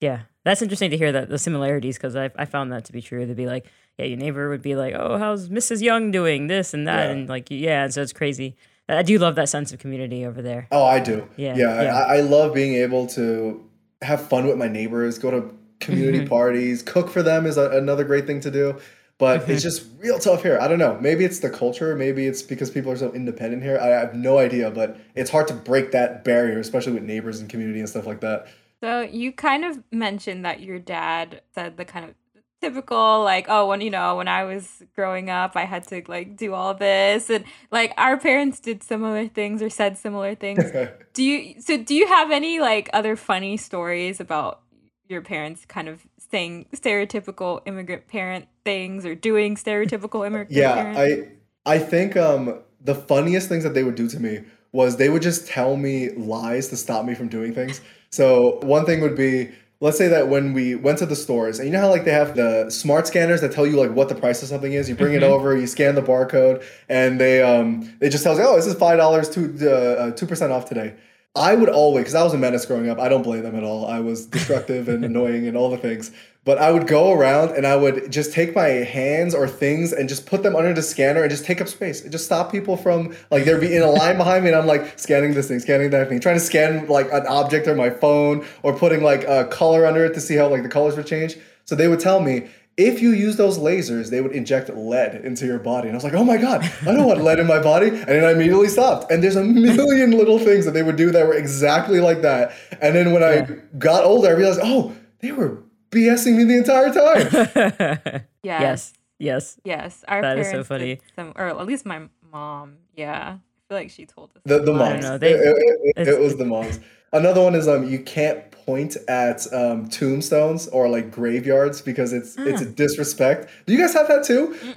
Speaker 1: Yeah, that's interesting to hear that the similarities because I I found that to be true. To be like, yeah, your neighbor would be like, oh, how's Mrs. Young doing? This and that,
Speaker 2: Yeah.
Speaker 1: and like, yeah, and so it's crazy. I do love that sense of community over there.
Speaker 2: Oh, I do.
Speaker 1: Yeah,
Speaker 2: yeah.
Speaker 1: yeah.
Speaker 2: I, I love being able to have fun with my neighbors, go to community [LAUGHS] parties, cook for them is a, another great thing to do. But [LAUGHS] it's just real tough here. I don't know. Maybe it's the culture. Maybe it's because people are so independent here. I have no idea. But it's hard to break that barrier, especially with neighbors and community and stuff like that.
Speaker 3: So you kind of mentioned that your dad said the kind of typical like oh when you know when I was growing up I had to like do all this and like our parents did similar things or said similar things. [LAUGHS] do you so do you have any like other funny stories about your parents kind of saying stereotypical immigrant parent things or doing stereotypical [LAUGHS] immigrant
Speaker 2: yeah i i think um the funniest things that they would do to me was they would just tell me lies to stop me from doing things so one thing would be let's say that when we went to the stores and you know how like they have the smart scanners that tell you like what the price of something is? You bring
Speaker 1: Mhm.
Speaker 2: it over you scan the barcode and they um it just tells you oh this is five dollars two uh, two percent off today. I would always because i was a menace growing up i don't blame them at all. I was destructive and [LAUGHS] annoying and all the things but i would go around and i would just take my hands or things and just put them under the scanner and just take up space and just stop people from like they'd be in a line behind me and i'm like scanning this thing scanning that thing trying to scan like an object or my phone or putting like a color under it to see how like the colors would change so they would tell me if you use those lasers, they would inject lead into your body. And I was like, oh my God, I don't want lead in my body. And then I immediately stopped. And there's a million little things that they would do that were exactly like that. And then when
Speaker 1: Yeah.
Speaker 2: I got older, I realized, oh, they were BSing me the entire time. [LAUGHS]
Speaker 3: Yeah.
Speaker 1: yes. Yes.
Speaker 3: Yes. Our
Speaker 1: That is
Speaker 3: parents
Speaker 1: so funny.
Speaker 3: Some, or at least my mom. Yeah. I feel like she told us.
Speaker 2: The, the
Speaker 3: a lot.
Speaker 2: moms.
Speaker 1: know, they-
Speaker 2: it, it- it- it was the moms. Another one is um you can't point at um, tombstones or like graveyards because it's it's a disrespect. Do you guys have that too?
Speaker 3: Mm-mm.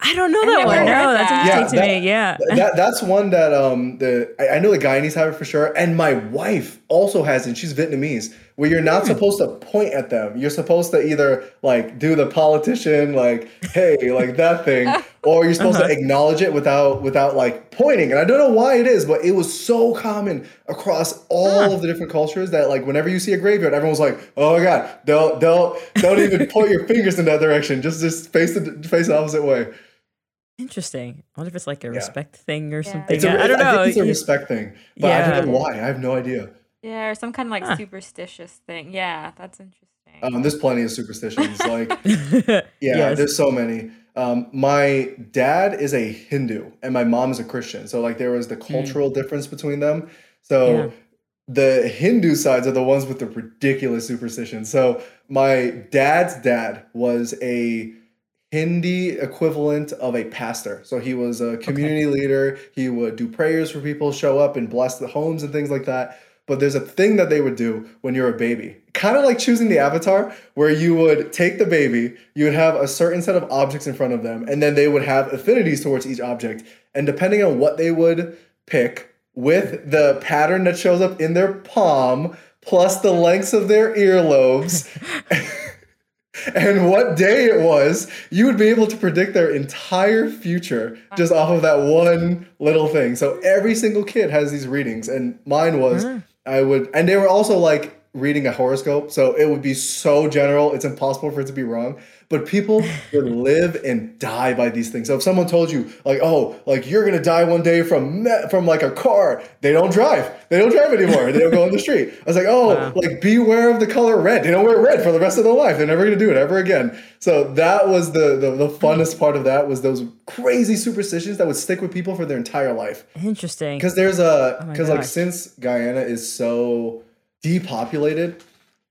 Speaker 1: I don't know
Speaker 3: I
Speaker 1: that one. No, that's
Speaker 3: that.
Speaker 1: interesting
Speaker 2: Yeah,
Speaker 1: to me. Yeah.
Speaker 2: that that's one that um the I, I know the Guyanese have it for sure, and my wife also has it. She's Vietnamese, where you're not supposed to point at them. You're supposed to either like do the politician, like hey, like that thing, [LAUGHS] or you're supposed
Speaker 1: Uh-huh.
Speaker 2: to acknowledge it without without like pointing. And I don't know why it is, but it was so common across all
Speaker 1: Huh.
Speaker 2: of the different cultures that like whenever you see a graveyard, everyone was like, oh my god, don't don't don't even [LAUGHS] point your fingers in that direction. Just just face the face the opposite way.
Speaker 1: Interesting. I wonder if it's like a
Speaker 2: Yeah.
Speaker 1: respect thing or
Speaker 3: Yeah.
Speaker 1: something.
Speaker 2: It's a,
Speaker 1: I, I don't know.
Speaker 2: I think it's a respect thing, but I don't know why. I have no idea.
Speaker 3: Yeah, or some kind of like
Speaker 1: Huh.
Speaker 3: superstitious thing. Yeah, that's interesting.
Speaker 2: Um, there's plenty of superstitions. Like, [LAUGHS] yeah,
Speaker 1: Yes.
Speaker 2: there's so many. Um, my dad is a Hindu and my mom is a Christian. So like there was the cultural difference between them. So.
Speaker 1: Yeah.
Speaker 2: the Hindu sides are the ones with the ridiculous superstitions. So my dad's dad was a Hindi equivalent of a pastor. So he was a community leader. He would do prayers for people, show up and bless the homes and things like that. But there's a thing that they would do when you're a baby, kind of like choosing the avatar, where you would take the baby, you would have a certain set of objects in front of them, and then they would have affinities towards each object. And depending on what they would pick with the pattern that shows up in their palm, plus the lengths of their earlobes, [LAUGHS] and what day it was, you would be able to predict their entire future just off of that one little thing. So every single kid has these readings, and mine was
Speaker 1: Mm.
Speaker 2: I would, and they were also like reading a horoscope, so it would be so general, it's impossible for it to be wrong. But people [LAUGHS] would live and die by these things. So if someone told you, like, oh, like you're gonna die one day from me- from like a car, they don't drive. They don't drive anymore. They don't go on the street. I was like, oh,
Speaker 1: Wow.
Speaker 2: like beware of the color red. They don't wear red for the rest of their life. They're never gonna do it ever again. So that was the the, the funnest part of that was those crazy superstitions that would stick with people for their entire life.
Speaker 1: Interesting.
Speaker 2: Because there's a
Speaker 1: Oh
Speaker 2: because like since Guyana is so depopulated,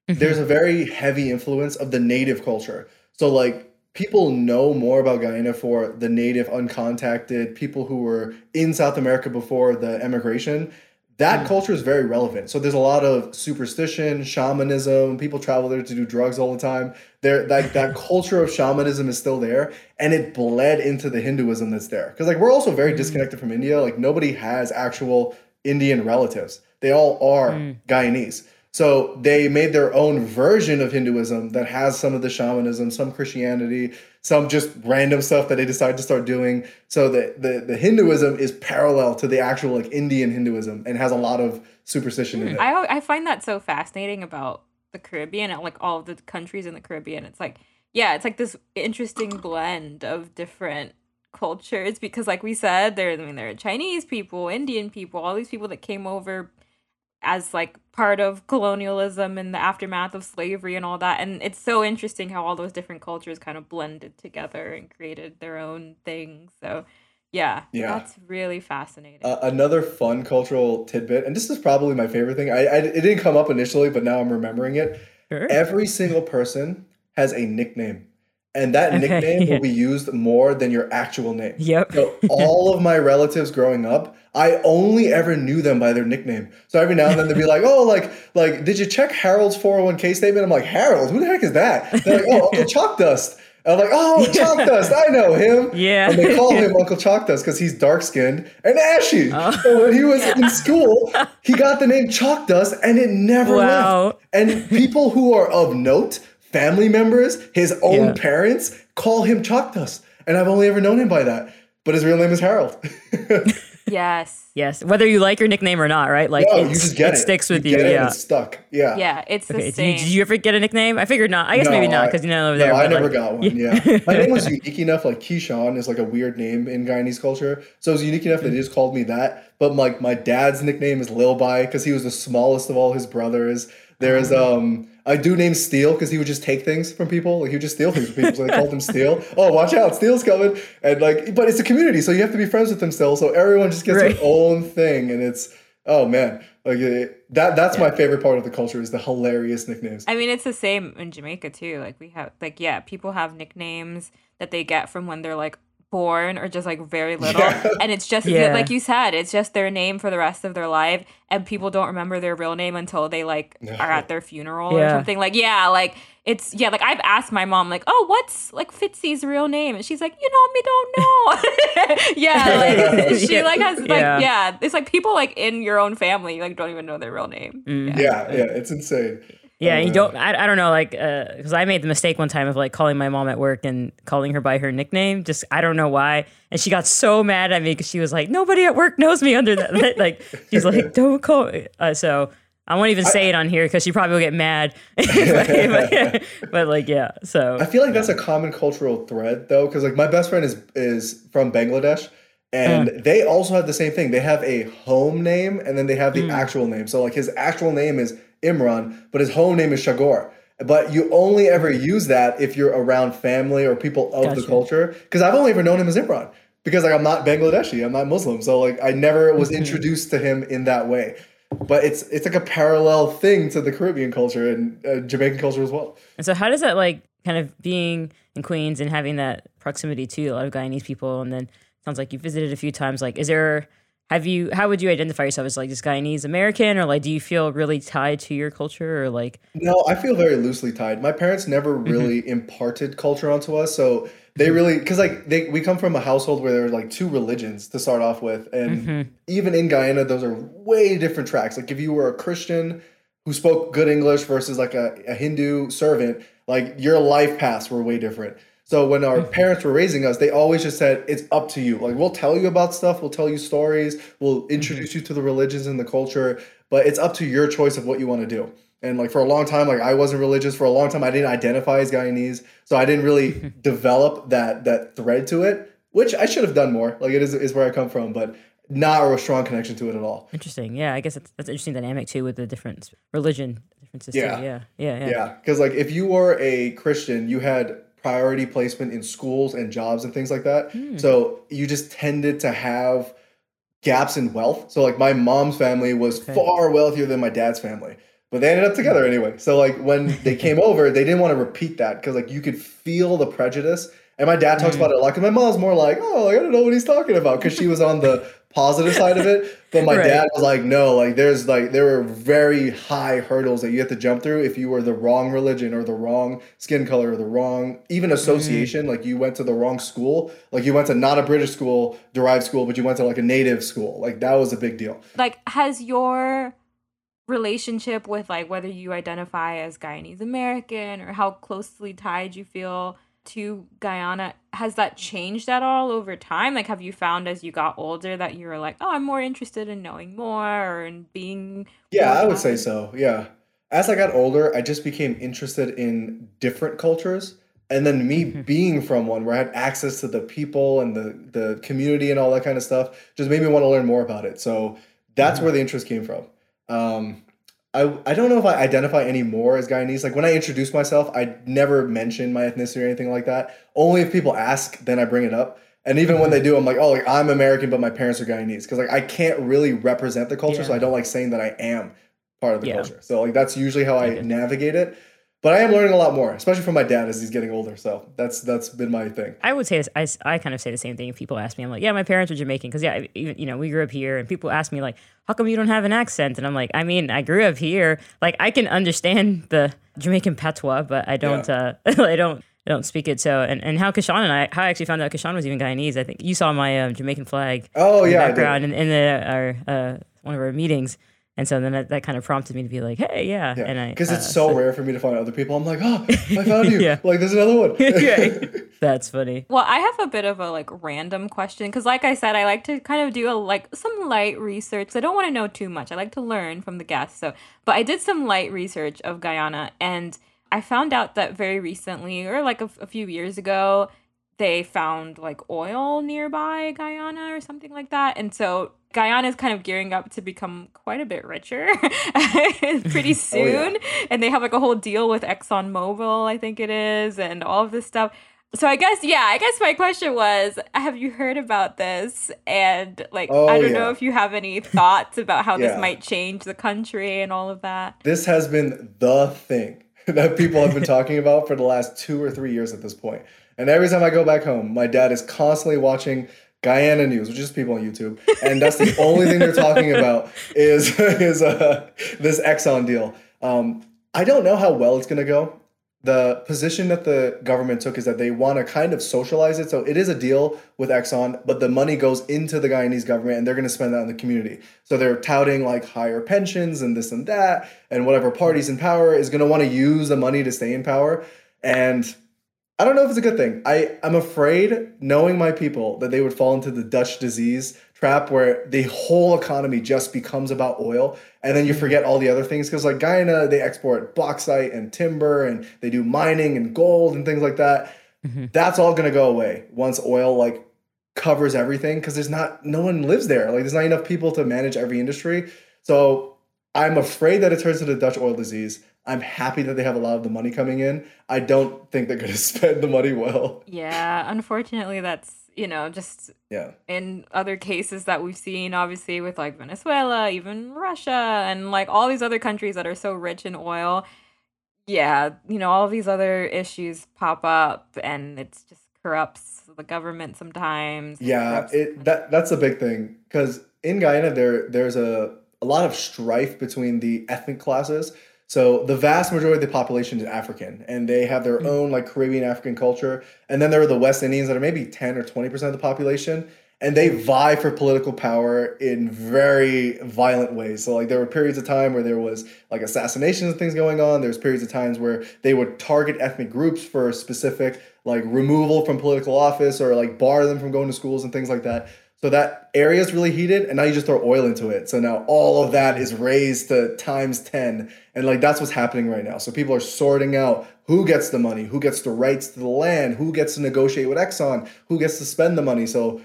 Speaker 1: Mm-hmm.
Speaker 2: there's a very heavy influence of the native culture. So like people know more about Guyana for the native uncontacted people who were in South America before the emigration. That
Speaker 1: Mm.
Speaker 2: culture is very relevant. So there's a lot of superstition, shamanism. People travel there to do drugs all the time. There, that that [LAUGHS] culture of shamanism is still there, and it bled into the Hinduism that's there. Because like we're also very disconnected from India. Like nobody has actual Indian relatives. They all are Guyanese. So they made their own version of Hinduism that has some of the shamanism, some Christianity, some just random stuff that they decided to start doing. So the, the, the Hinduism is parallel to the actual like Indian Hinduism and has a lot of superstition in hmm. it.
Speaker 3: I I find that so fascinating about the Caribbean and like all of the countries in the Caribbean. It's like yeah, it's like this interesting blend of different cultures because like we said there I mean there are Chinese people, Indian people, all these people that came over as like part of colonialism and the aftermath of slavery and all that and it's so interesting how all those different cultures kind of blended together and created their own thing. So yeah,
Speaker 2: Yeah.
Speaker 3: that's really fascinating.
Speaker 2: Uh, another fun cultural tidbit, and this is probably my favorite thing. I, I it didn't come up initially, but now I'm remembering it.
Speaker 1: Sure.
Speaker 2: Every single person has a nickname, and that
Speaker 1: Okay, [LAUGHS]
Speaker 2: nickname
Speaker 1: yeah.
Speaker 2: will be used more than your actual name.
Speaker 1: Yep.
Speaker 2: So all of my relatives growing up, I only ever knew them by their nickname. So every now and then they'd be like, "Oh, like, like, did you check Harold's 401k statement?" I'm like, "Harold? Who the heck is that?" They're like, "Oh, Uncle [LAUGHS] Chalk Dust." And I'm like, oh, Chalk Dust, I know him.
Speaker 1: Yeah.
Speaker 2: And they call him [LAUGHS] Uncle Chalk Dust because he's dark skinned and ashy. Oh. So when he was in school, [LAUGHS] he got the name Chalk Dust and it never wow. left. And people who are of note, family members, his own yeah. parents, call him Chalk Dust. And I've only ever known him by that. But his real name is Harold.
Speaker 3: Yes.
Speaker 1: Yes. Whether you like your nickname or not, right? Like
Speaker 2: no, you just get
Speaker 1: it.
Speaker 2: it.
Speaker 1: sticks with
Speaker 2: you.
Speaker 1: you. yeah.
Speaker 2: it's stuck. Yeah.
Speaker 3: Yeah. It's the same.
Speaker 1: Did you, did you, ever get a nickname? I figured not. I guess no, maybe not because you know over
Speaker 2: there.
Speaker 1: No,
Speaker 2: I never
Speaker 1: like, [LAUGHS]
Speaker 2: got one. Yeah. My name was [LAUGHS] unique enough. Like Keshan is like a weird name in Guyanese culture, so it was unique enough that they just called me that. But like my dad's nickname is Lil Bai because he was the smallest of all his brothers. There's oh. um I do name Steele because he would just take things from people. Like he would just steal things from people. So they called him Steele. [LAUGHS] Oh, watch out, Steele's coming. And like, but it's a community, so you have to be friends with them still. So everyone just gets right. their own thing, and it's oh man, like it, that. That's yeah. my favorite part of the culture is the hilarious nicknames.
Speaker 3: I mean, it's the same in Jamaica too. Like we have, like yeah, people have nicknames that they get from when they're like born or just like very little yeah. and it's just yeah. like you said it's just their name for the rest of their life and people don't remember their real name until they like are at their funeral yeah. or something like yeah like it's yeah like i've asked my mom like oh what's like fitzy's real name and she's like you know me don't know [LAUGHS] yeah [LAUGHS] like [LAUGHS] she like has like yeah. it's like people like in your own family like don't even know their real name
Speaker 2: mm. yeah yeah it's insane
Speaker 1: yeah, you don't. I, I don't know, like, because uh, I made the mistake one time of like calling my mom at work and calling her by her nickname. Just I don't know why, and she got so mad at me because she was like, nobody at work knows me under that. [LAUGHS] like, she's like, don't call. Me. Uh, so I won't even say I, it on here because she probably will get mad. [LAUGHS] but, like, yeah. So
Speaker 2: I feel like that's a common cultural thread though, because like my best friend is is from Bangladesh. And uh. they also have the same thing. They have a home name and then they have the mm. actual name. So like his actual name is Imran, but his home name is Shagor. But you only ever use that if you're around family or people of gotcha. the culture. Because I've only ever known him as Imran because like I'm not Bangladeshi, I'm not Muslim, so like I never was mm-hmm. introduced to him in that way. But it's it's like a parallel thing to the Caribbean culture and uh, Jamaican culture as well.
Speaker 1: And so, how does that like kind of being in Queens and having that proximity to a lot of Guyanese people, and then sounds like you visited a few times. Like, is there have you how would you identify yourself as like this Guyanese American or like do you feel really tied to your culture or like
Speaker 2: No, I feel very loosely tied. My parents never mm-hmm. really imparted culture onto us, so they mm-hmm. really because like they we come from a household where there were like two religions to start off with and mm-hmm. even in Guyana those are way different tracks. Like if you were a Christian who spoke good English versus like a, a Hindu servant, like your life paths were way different. So when our mm-hmm. parents were raising us, they always just said, "It's up to you. Like we'll tell you about stuff, we'll tell you stories, we'll mm-hmm. introduce you to the religions and the culture, but it's up to your choice of what you want to do." And like for a long time, like I wasn't religious. For a long time, I didn't identify as Guyanese, so I didn't really [LAUGHS] develop that that thread to it, which I should have done more. Like it is is where I come from, but not a strong connection to it at all.
Speaker 1: Interesting. Yeah, I guess that's, that's interesting dynamic too with the different religion differences. Yeah. yeah, yeah, yeah.
Speaker 2: Yeah, because like if you were a Christian, you had priority placement in schools and jobs and things like that. Mm. So you just tended to have gaps in wealth. So like my mom's family was okay. far wealthier than my dad's family. But they ended up together anyway. So like when [LAUGHS] they came over, they didn't want to repeat that because like you could feel the prejudice. And my dad talks mm. about it a lot. Cause my mom's more like, oh, I don't know what he's talking about because she was on the positive side of it. But my [LAUGHS] right. dad was like, no, like there's like there were very high hurdles that you have to jump through if you were the wrong religion or the wrong skin color or the wrong even association. Mm. Like you went to the wrong school. Like you went to not a British school, derived school, but you went to like a native school. Like that was a big deal.
Speaker 3: Like has your relationship with like whether you identify as Guyanese American or how closely tied you feel to Guyana, has that changed at all over time? Like, have you found as you got older that you were like, oh, I'm more interested in knowing more or in being.
Speaker 2: Yeah, I would say so. Yeah. As I got older, I just became interested in different cultures. And then me mm-hmm. being from one where I had access to the people and the, the community and all that kind of stuff just made me want to learn more about it. So that's mm-hmm. where the interest came from. Um, I, I don't know if I identify any more as Guyanese. Like when I introduce myself, I never mention my ethnicity or anything like that. Only if people ask, then I bring it up. And even when they mm-hmm. do, I'm like, oh, like I'm American, but my parents are Guyanese, because like I can't really represent the culture, yeah. so I don't like saying that I am part of the yeah. culture. So like that's usually how I navigate it but I am learning a lot more, especially from my dad as he's getting older. So that's that's been my thing.
Speaker 1: I would say this, I, I kind of say the same thing. If people ask me, I'm like, yeah, my parents are Jamaican because yeah, you know, we grew up here, and people ask me like, how come you don't have an accent? And I'm like, I mean, I grew up here. Like I can understand the Jamaican patois, but I don't. Yeah. Uh, [LAUGHS] I don't. I don't speak it. So, and, and how Keshan and I, how I actually found out Keshan was even Guyanese. I think you saw my um, Jamaican flag.
Speaker 2: Oh
Speaker 1: in
Speaker 2: yeah,
Speaker 1: background in, in the our uh, one of our meetings, and so then that, that kind of prompted me to be like, hey, yeah,
Speaker 2: Yeah,
Speaker 1: and I
Speaker 2: because it's
Speaker 1: uh,
Speaker 2: so rare for me to find other people. I'm like, oh, I found [LAUGHS] you.
Speaker 1: Yeah.
Speaker 2: Like, there's another one. [LAUGHS]
Speaker 1: Right. [LAUGHS] That's funny.
Speaker 3: Well, I have a bit of a like random question because, like I said, I like to kind of do a like some light research. I don't want to know too much. I like to learn from the guests. So, but I did some light research of Guyana, and I found out that very recently, or like a, a few years ago, they found like oil nearby Guyana or something like that, and so Guyana is kind of gearing up to become quite a bit richer [LAUGHS] pretty oh, soon. And they have like a whole deal with ExxonMobil, I think it is, and all of this stuff. So I guess yeah, I guess my question was, have you heard about this? And like
Speaker 2: Oh,
Speaker 3: I don't
Speaker 2: yeah.
Speaker 3: know if you have any thoughts about how
Speaker 2: Yeah.
Speaker 3: this might change the country and all of that.
Speaker 2: this has been the thing [LAUGHS] that people have been talking about for the last two or three years at this point. And every time I go back home, my dad is constantly watching Guyana news, which is people on YouTube, and that's the only thing they're talking about is [LAUGHS] is uh, this Exxon deal. Um, I don't know how well it's gonna go. The position that the government took is that they want to kind of socialize it. So it is a deal with Exxon, but the money goes into the Guyanese government and they're going to spend that on the community. So they're touting like higher pensions and this and that, and whatever party's in power is going to want to use the money to stay in power. And I don't know if it's a good thing. I, I'm afraid, knowing my people, that they would fall into the Dutch disease trap where the whole economy just becomes about oil and then you forget all the other things because like Guyana, they export bauxite and timber and they do mining and gold and things like that. Mm-hmm. That's all gonna go away once oil like covers everything because there's not no one lives there. Like there's not enough people to manage every industry. So I'm afraid that it turns into Dutch oil disease. I'm happy that they have a lot of the money coming in. I don't think they're gonna [LAUGHS] spend the money well.
Speaker 3: Yeah, unfortunately, that's you know just
Speaker 2: Yeah.
Speaker 3: in other cases that we've seen, obviously with like Venezuela, even Russia, and like all these other countries that are so rich in oil. Yeah, you know, all these other issues pop up, and it's just corrupts the government sometimes.
Speaker 2: Yeah, it that that's a big thing because in Guyana there there's a a lot of strife between the ethnic classes. So the vast majority of the population is African, and they have their hmm. own like Caribbean African culture. And then there are the West Indians that are maybe ten or twenty percent of the population, and they vie for political power in very violent ways. So like there were periods of time where there was like assassinations and things going on. There's periods of times where they would target ethnic groups for specific like removal from political office or like bar them from going to schools and things like that. So that area is really heated, and now you just throw oil into it. So now all of that is raised to times 10. And like that's what's happening right now. So people are sorting out who gets the money, who gets the rights to the land, who gets to negotiate with Exxon, who gets to spend the money. So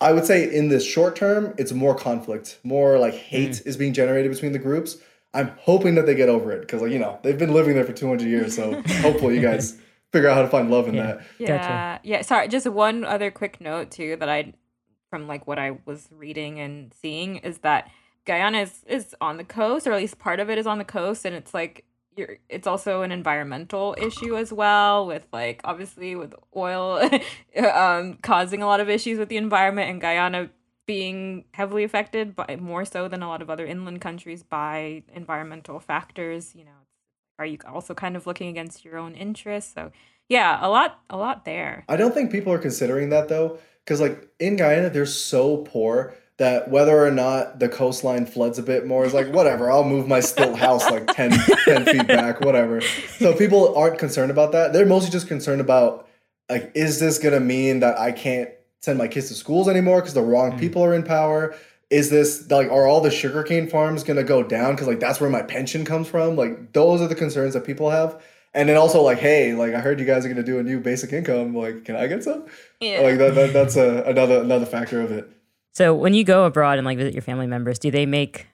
Speaker 2: I would say in this short term, it's more conflict, more like hate mm. is being generated between the groups. I'm hoping that they get over it because, like, you know, they've been living there for 200 years. So [LAUGHS] hopefully you guys figure out how to find love in
Speaker 1: Yeah.
Speaker 2: that.
Speaker 3: Yeah,
Speaker 1: Gotcha.
Speaker 3: yeah. Sorry, just one other quick note too that I, from like what I was reading and seeing, is that Guyana is, is on the coast, or at least part of it is on the coast, and it's like you're. It's also an environmental issue as well, with like obviously with oil, [LAUGHS] um, causing a lot of issues with the environment, and Guyana being heavily affected by more so than a lot of other inland countries by environmental factors. You know, are you also kind of looking against your own interests? So yeah, a lot, a lot there.
Speaker 2: I don't think people are considering that though, because like in Guyana, they're so poor that whether or not the coastline floods a bit more is like whatever. I'll move my stilt house like 10, 10 feet back, whatever. So people aren't concerned about that. They're mostly just concerned about like, is this gonna mean that I can't send my kids to schools anymore because the wrong mm. people are in power? Is this like are all the sugarcane farms gonna go down because like that's where my pension comes from? Like those are the concerns that people have. And then also like, hey, like I heard you guys are gonna do a new basic income. Like, can I get some?
Speaker 3: Yeah.
Speaker 2: Like that, that that's a, another another factor of it.
Speaker 1: So when you go abroad and like visit your family members, do they make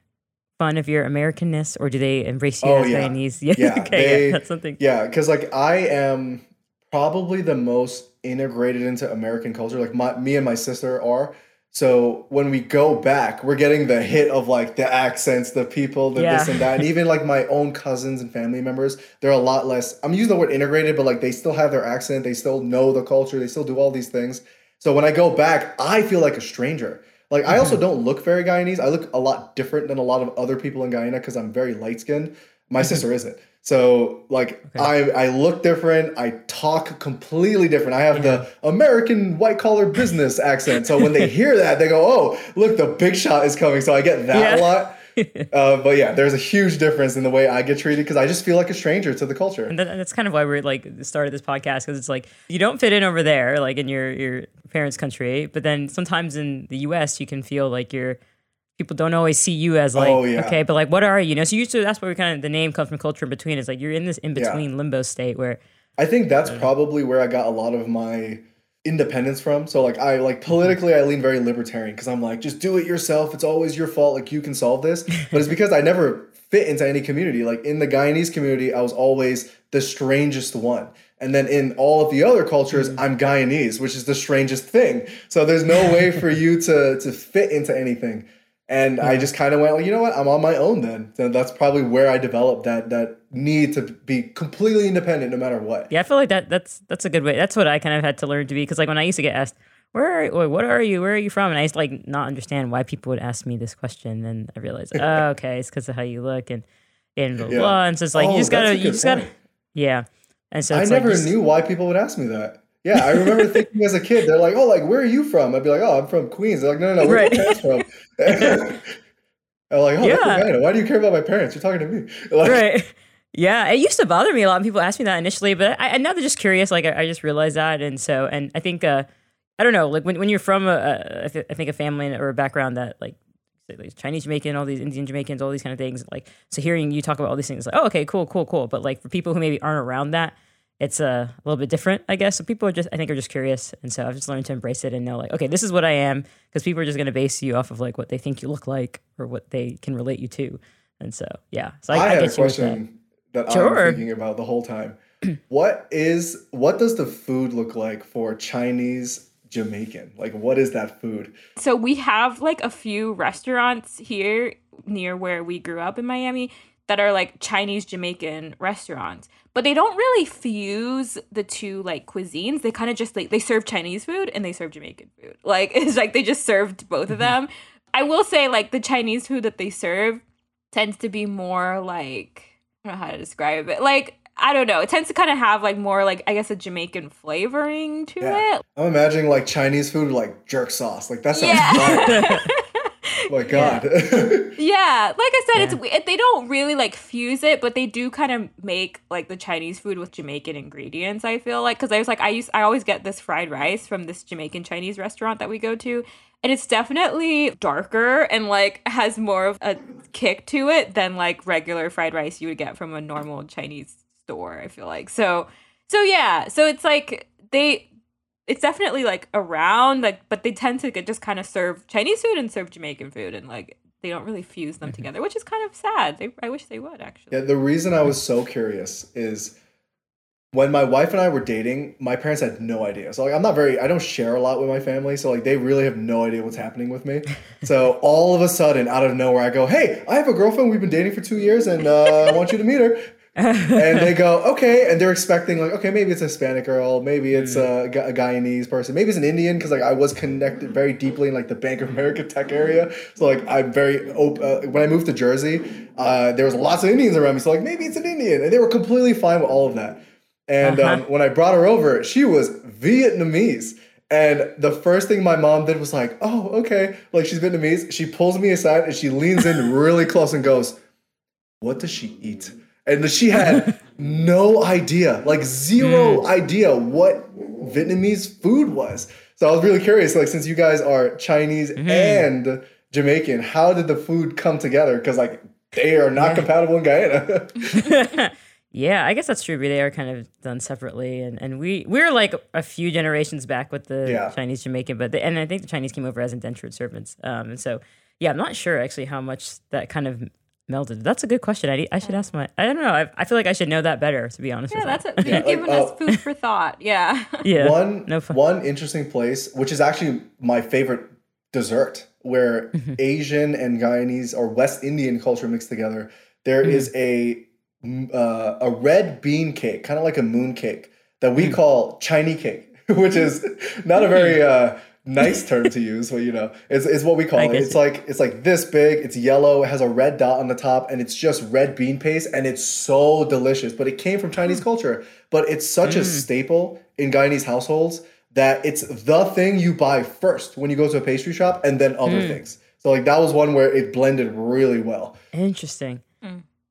Speaker 1: fun of your Americanness or do they embrace you
Speaker 2: Oh,
Speaker 1: as
Speaker 2: yeah.
Speaker 1: Guyanese? [LAUGHS] Yeah,
Speaker 2: Yeah,
Speaker 1: okay,
Speaker 2: they-
Speaker 1: yeah, that's something.
Speaker 2: Yeah, because like I am probably the most integrated into American culture. Like my me and my sister are. So when we go back, we're getting the hit of like the accents, the people, the this and that, and even like my own cousins and family members. They're a lot less. I'm using the word integrated, but like they still have their accent. They still know the culture. They still do all these things. So when I go back, I feel like a stranger. Like I also mm-hmm. don't look very Guyanese. I look a lot different than a lot of other people in Guyana because I'm very light skinned. My mm-hmm. sister isn't. So like I I look different, I talk completely different. I have the American white collar business accent. So when they [LAUGHS] hear that, they go, "Oh, look, the big shot is coming." So I get that
Speaker 1: Yeah.
Speaker 2: a lot. [LAUGHS] uh, but yeah, there's a huge difference in the way I get treated because I just feel like a stranger to the culture.
Speaker 1: And that's kind of why we're like started this podcast because it's like you don't fit in over there, like in your your parents' country, but then sometimes in the U.S. you can feel like you're people don't always see you as like
Speaker 2: Oh, yeah.
Speaker 1: okay, but like what are you? You know, so you so that's where we kind of the name comes from culture in between. Is like you're in this in between limbo state where
Speaker 2: I think that's probably where I got a lot of my independence from. So like I like politically I lean very libertarian because I'm like just do it yourself. It's always your fault. Like you can solve this. But it's because I never fit into any community. Like in the Guyanese community, I was always the strangest one. And then in all of the other cultures, mm. I'm Guyanese, which is the strangest thing. So there's no way for you to to fit into anything. And I just kind of went, well, you know what? I'm on my own then. So that's probably where I developed that that need to be completely independent no matter what.
Speaker 1: Yeah, I feel like that that's that's a good way. That's what I kind of had to learn to be because like when I used to get asked, "Where are you? What are you? Where are you from?" and I used to like not understand why people would ask me this question, and I realized, [LAUGHS] oh, okay, it's because of how you look and and blah, blah,
Speaker 2: Yeah.
Speaker 1: blah. And so it's like
Speaker 2: Oh,
Speaker 1: you just gotta, you just gotta, yeah. And so
Speaker 2: I never
Speaker 1: like, just-
Speaker 2: knew why people would ask me that. Yeah, I remember thinking as a kid, they're like, "Oh, like where are you from?" I'd be like, "Oh, I'm from Queens." They're like, "No, no, no, where are your parents from?" [LAUGHS] I'm like, "Oh,
Speaker 1: Yeah.
Speaker 2: Why do you care about my parents? You're talking to me." [LAUGHS] Like,
Speaker 1: right. Yeah, it used to bother me a lot. when People asked me that initially, but I, now they're just curious. Like I, I just realized that, and so and I think uh, I don't know. Like when, when you're from a, a I thi- I think a family or a background that like say, like Chinese Jamaican, all these Indian Jamaicans, all these kind of things. Like so, hearing you talk about all these things, like oh, okay, cool, cool, cool. But like for people who maybe aren't around that, it's uh, a little bit different, I guess. So people are just I think are just curious, and so I've just learned to embrace it and know like okay, this is what I am because people are just going to base you off of like what they think you look like or what they can relate you to, and so yeah. So I,
Speaker 2: I,
Speaker 1: I,
Speaker 2: had a
Speaker 1: get you with that.
Speaker 2: question that
Speaker 1: Sure.
Speaker 2: I'm thinking about the whole time. [CLEARS THROAT] what is what does the food look like for Chinese Jamaican? Like, what is that food?
Speaker 3: So we have like a few restaurants here near where we grew up in Miami that are like Chinese Jamaican restaurants. But they don't really fuse the two like cuisines. They kind of just like they serve Chinese food and they serve Jamaican food. [LAUGHS] Like it's like they just served both of mm-hmm. them. I will say like the Chinese food that they serve tends to be more like I don't know how to describe it. Like I don't know. It tends to kind of have like more like I guess a Jamaican flavoring to
Speaker 2: Yeah.
Speaker 3: it.
Speaker 2: I'm imagining like Chinese food like jerk sauce. Like that sounds
Speaker 3: Yeah. [LAUGHS]
Speaker 2: fire. Oh my god. [LAUGHS]
Speaker 3: Yeah, like I said, it's
Speaker 1: Yeah.
Speaker 3: we- they don't really like fuse it, but they do kind of make like the Chinese food with Jamaican ingredients. I feel like because I was like I used I always get this fried rice from this Jamaican Chinese restaurant that we go to, and it's definitely darker and like has more of a kick to it than like regular fried rice you would get from a normal Chinese store. I feel like so so yeah, so it's like they it's definitely like around like but they tend to get, just kind of serve chinese food and serve jamaican food and like they don't really fuse them together which is kind of sad they, i wish they would actually
Speaker 2: Yeah, the reason I was so curious is when my wife and I were dating, my parents had no idea. So like I'm not very I don't share a lot with my family, so like they really have no idea what's happening with me. So [LAUGHS] all of a sudden, out of nowhere, I go, "Hey, I have a girlfriend. We've been dating for two years, and uh, I want you to meet her." And they go, [LAUGHS] "Okay," and they're expecting like, "Okay, maybe it's a Hispanic girl, maybe it's a, a Guyanese person, maybe it's an Indian," because like I was connected very deeply in like the Bank of America tech area. So like I'm very open. Uh, when I moved to Jersey, uh, there was lots of Indians around me, so like maybe it's an Indian, and they were completely fine with all of that. And um, when I brought her over, she was Vietnamese. And the first thing my mom did was like, oh, okay. Like she's Vietnamese. She pulls me aside and she leans in really close and goes, what does she eat? And she had [LAUGHS] no idea, like zero idea what Vietnamese food was. So I was really curious, like since you guys are Chinese and Jamaican, how did the food come together? Because like they are not compatible in Guyana. [LAUGHS]
Speaker 1: yeah, I guess that's true. They are kind of done separately, and, and we we're like a few generations back with the
Speaker 2: Yeah.
Speaker 1: Chinese Jamaican, but the, and I think the Chinese came over as indentured servants. Um, and so yeah, I'm not sure actually how much that kind of melded. That's a good question. I, I should ask my. I don't know. I, I feel like I should know that better. To be honest.
Speaker 3: yeah
Speaker 1: with
Speaker 3: that's
Speaker 1: you.
Speaker 3: it you're giving
Speaker 2: like,
Speaker 3: us
Speaker 2: oh.
Speaker 3: food for thought yeah [LAUGHS]
Speaker 1: yeah.
Speaker 2: one
Speaker 1: no fun.
Speaker 2: one interesting place, which is actually my favorite dessert, where
Speaker 1: Mm-hmm.
Speaker 2: Asian and Guyanese or West Indian culture mixed together. There
Speaker 1: Mm-hmm.
Speaker 2: is a mm, uh, a red bean cake, kind of like a moon cake, that
Speaker 1: Mm.
Speaker 2: we call Chinese cake, which is not a very uh, nice term to use, but you know, it's, it's what we call
Speaker 1: I
Speaker 2: it. It's
Speaker 1: it-
Speaker 2: like it's like this big. It's yellow. It has a red dot on the top, and it's just red bean paste, and it's so delicious. But it came from Chinese hmm. culture. But it's such a hmm. staple in Guyanese households that it's the thing you buy first when you go to a pastry shop, and then other hmm. things. So like that was one where it blended really well.
Speaker 1: Interesting.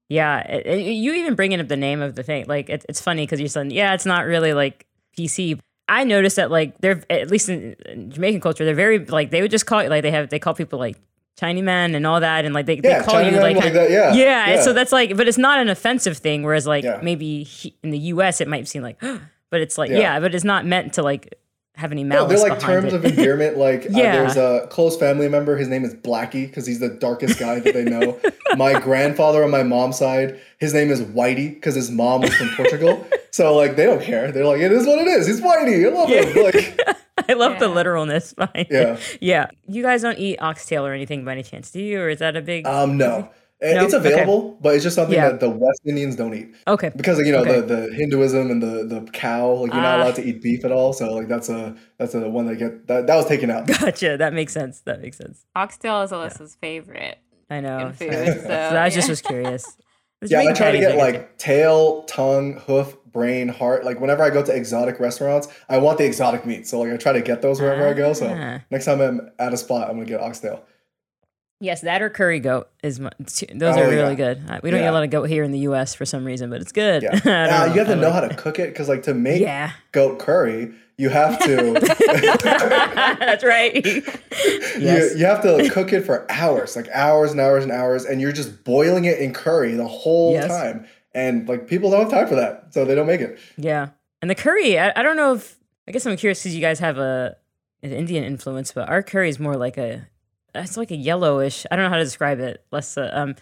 Speaker 1: Yeah, it- it- you even bringing up the name of the thing, like it, it's funny because you're saying, yeah, it's not really like PC. I noticed that like they're at least in, in Jamaican culture, they're very like they would just call it like they have they call people like Chinese man and all that, and like they,
Speaker 2: Yeah,
Speaker 1: they call you like,
Speaker 2: like that, yeah,
Speaker 1: yeah,
Speaker 2: yeah.
Speaker 1: So that's like, but it's not an offensive thing. Whereas like
Speaker 2: Yeah.
Speaker 1: maybe he, in the U.S. it might seem like, [GASPS] but it's like
Speaker 2: yeah.
Speaker 1: but it's not meant to like have any
Speaker 2: No, they're like
Speaker 1: behind
Speaker 2: terms
Speaker 1: it.
Speaker 2: of endearment. [LAUGHS] Like uh, there's a close family member. His name is Blackie because he's the darkest guy that they know. [LAUGHS] my grandfather on my mom's side, his name is Whitey because his mom was from Portugal. [LAUGHS] So like they don't care. They're like, it is what it is. He's Whitey. I love him. Like
Speaker 1: I love the literalness behind
Speaker 2: Yeah.
Speaker 1: it. Yeah. You guys don't eat oxtail or anything by any chance, do you? Or is that a big?
Speaker 2: um no.
Speaker 1: No?
Speaker 2: It's available, but it's just something
Speaker 1: Yeah.
Speaker 2: that the West Indians don't eat
Speaker 1: okay.
Speaker 2: because you know
Speaker 1: Okay.
Speaker 2: the, the Hinduism and the the cow. Like you're not
Speaker 1: Ah.
Speaker 2: allowed to eat beef at all. So like that's a that's a one that get that that was taken out. [LAUGHS]
Speaker 1: Gotcha. That makes sense. That makes sense.
Speaker 3: Oxtail is Alyssa's favorite.
Speaker 1: I know.
Speaker 3: In
Speaker 1: So,
Speaker 3: food,
Speaker 1: so
Speaker 3: so,
Speaker 1: I just was curious. [LAUGHS] The
Speaker 2: Yeah, I try to get
Speaker 1: are good
Speaker 2: like tail, tongue, hoof, brain, heart. Like whenever I go to exotic restaurants, I want the exotic meat. So like I try to get those wherever I go. So
Speaker 1: Ah.
Speaker 2: next time I'm at a spot, I'm gonna get oxtail.
Speaker 1: Yes, that or curry goat is my, those
Speaker 2: Oh,
Speaker 1: are really
Speaker 2: yeah.
Speaker 1: good. We don't eat
Speaker 2: Yeah.
Speaker 1: a lot of goat here in the U.S. for some reason, but it's good.
Speaker 2: Yeah, [LAUGHS] Uh, you have to know how to cook it because like to make
Speaker 1: Yeah.
Speaker 2: goat curry, you have to [LAUGHS] [LAUGHS]
Speaker 1: That's right. yes.
Speaker 2: you, you have to cook it for hours, like hours and hours and hours, and you're just boiling it in curry the whole
Speaker 1: Yes.
Speaker 2: time. And like people don't have time for that, so they don't make it.
Speaker 1: Yeah. And the curry, I, I don't know if I guess I'm curious because you guys have a an Indian influence, but our curry is more like a it's like a yellowish. I don't know how to describe it. Less uh, um,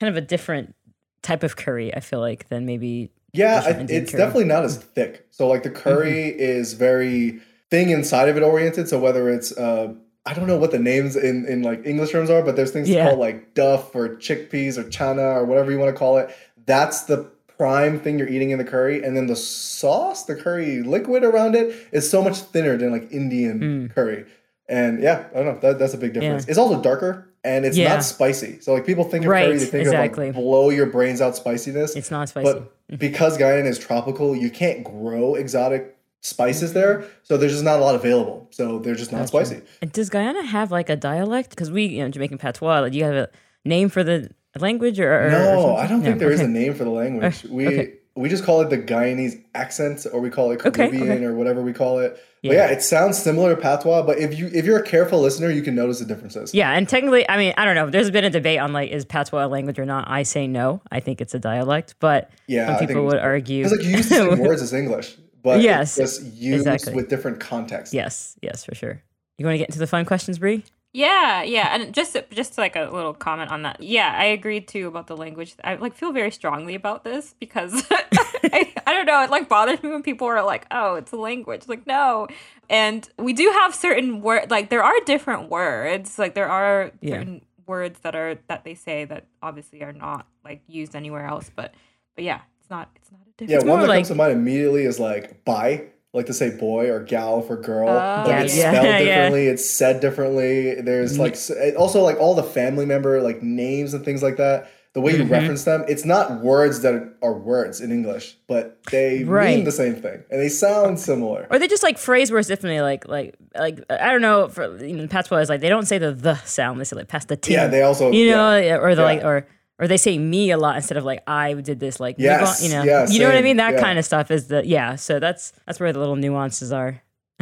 Speaker 1: kind of a different type of curry. I feel like than maybe
Speaker 2: Yeah, I, it's
Speaker 1: curry. Mm-hmm.
Speaker 2: definitely not as thick. So like the curry is very thing inside of it oriented. So whether it's uh I don't know what the names in, in like English terms are, but there's things
Speaker 1: Yeah.
Speaker 2: called like duff or chickpeas or chana or whatever you want to call it. That's the prime thing you're eating in the curry, and then the sauce, the curry liquid around it, is so much thinner than like Indian
Speaker 1: Mm.
Speaker 2: curry. And yeah, I don't know. That, that's a big difference.
Speaker 1: Yeah.
Speaker 2: It's also darker and it's
Speaker 1: Yeah.
Speaker 2: not spicy. So like people think of
Speaker 1: Right,
Speaker 2: curry, they think
Speaker 1: exactly.
Speaker 2: of like blow your brains out spiciness.
Speaker 1: it's not spicy.
Speaker 2: But because Guyana is tropical, you can't grow exotic spices there, so there's just not a lot available. So they're just not.
Speaker 1: Gotcha.
Speaker 2: spicy.
Speaker 1: And does Guyana have like a dialect? Because we, you know, Jamaican patois. Like, do you have a name for the language or? or or
Speaker 2: No,
Speaker 1: something?
Speaker 2: I don't think
Speaker 1: No,
Speaker 2: there is
Speaker 1: okay.
Speaker 2: a name for the language. Uh, we
Speaker 1: okay.
Speaker 2: We just call it the Guyanese accent, or we call it Caribbean,
Speaker 1: okay.
Speaker 2: or whatever we call it. But
Speaker 1: Yeah.
Speaker 2: yeah, it sounds similar to patois, but if you if you're a careful listener, you can notice the differences.
Speaker 1: Yeah, and technically, I mean, I don't know. There's been a debate on like is patois a language or not. I say no. I think it's a dialect, but
Speaker 2: Yeah,
Speaker 1: some people would argue.
Speaker 2: Because like you use the same words as English, but
Speaker 1: Yes,
Speaker 2: it's just used
Speaker 1: exactly.
Speaker 2: with different contexts.
Speaker 1: Yes, yes, for sure. You want to get into the fun questions, Bree?
Speaker 3: Yeah, yeah, and just just like a little comment on that. Yeah, I agree too about the language. I like feel very strongly about this because [LAUGHS] I, I don't know. It like bothers me when people are like, "Oh, it's a language." Like, no. And we do have certain word like there are different words. Like there are
Speaker 1: Yeah.
Speaker 3: certain words that are that they say that obviously are not like used anywhere else. But but yeah, it's not it's not a different.
Speaker 2: Yeah, one
Speaker 1: more
Speaker 2: that
Speaker 1: like-
Speaker 2: comes to mind immediately is like bi, like to say boy or gal for girl.
Speaker 3: Oh,
Speaker 2: like it's
Speaker 1: yeah. [LAUGHS]
Speaker 2: spelled
Speaker 1: Yeah.
Speaker 2: differently, it's said differently. There's like also like all the family member like names and things like that. The way you
Speaker 1: Mhm.
Speaker 2: reference them, it's not words that are words in English, but they
Speaker 1: Right.
Speaker 2: mean the same thing and they sound similar.
Speaker 1: Or they just like phrase words differently, like like like I don't know. For you know, patois is like they don't say the the sound; they say like past the T.
Speaker 2: Yeah, they also
Speaker 1: you know, yeah, or the
Speaker 2: Yeah.
Speaker 1: like or or they say me a lot instead of like I did this like
Speaker 2: Yes,
Speaker 1: you know
Speaker 2: yeah,
Speaker 1: you know what I mean that
Speaker 2: yeah.
Speaker 1: kind of stuff is the yeah so that's that's where the little nuances are [LAUGHS]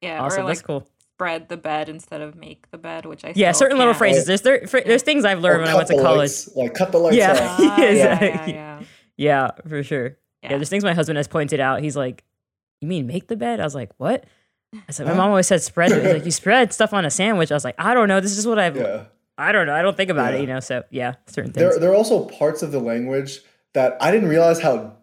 Speaker 3: yeah,
Speaker 1: awesome
Speaker 3: or
Speaker 1: that's cool
Speaker 3: spread the bed instead of make the bed, which I
Speaker 1: yeah certain little
Speaker 3: can't.
Speaker 1: phrases there's there, fr- there's things I've
Speaker 2: Or
Speaker 1: learned when I went to college
Speaker 2: lights, like cut the lights
Speaker 1: Yeah.
Speaker 2: off. [LAUGHS]
Speaker 3: Ah, yeah, yeah, yeah.
Speaker 1: yeah for sure yeah.
Speaker 3: Yeah.
Speaker 1: there's things my husband has pointed out he's like you mean make the bed I was like what I said my mom always said spread He's like [LAUGHS] you spread stuff on a sandwich I was like I don't know this is what I've
Speaker 2: Yeah.
Speaker 1: I don't know I don't think about it you know so yeah certain things
Speaker 2: There, there are also parts of the language that I didn't realize how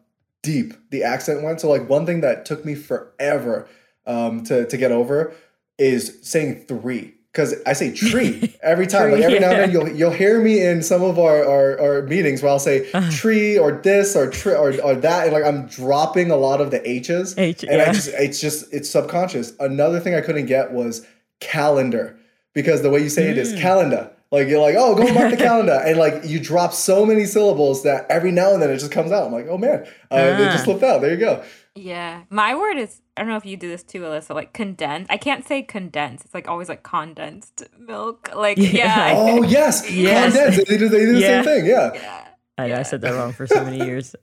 Speaker 2: deep the accent went. So, like, one thing that took me forever um, to, to get over is saying three. because I say tree [LAUGHS] every time.
Speaker 1: Tree,
Speaker 2: like every now and then, you'll you'll hear me in some of our our, our meetings where I'll say
Speaker 1: Uh-huh.
Speaker 2: tree or this or tri- or or that, and like I'm dropping a lot of the H's,
Speaker 1: H,
Speaker 2: and I just it's just it's subconscious. Another thing I couldn't get was calendar because the way you say it is
Speaker 1: Mm.
Speaker 2: calendar. Like you're like, oh, go mark the [LAUGHS] calendar, and like you drop so many syllables that every now and then it just comes out. I'm like, oh man, uh, it
Speaker 1: Ah.
Speaker 2: just slipped out. There you go.
Speaker 3: Yeah. My word is I don't know if you do this too, Alyssa, like condensed. I can't say condensed. It's like always like condensed milk. Like
Speaker 1: Yeah. [LAUGHS]
Speaker 3: yeah.
Speaker 2: Oh yes, [LAUGHS]
Speaker 1: Yes.
Speaker 2: condensed. They do, they do the
Speaker 1: Yeah.
Speaker 2: same thing. Yeah.
Speaker 3: yeah.
Speaker 1: I know I said that wrong for so many years.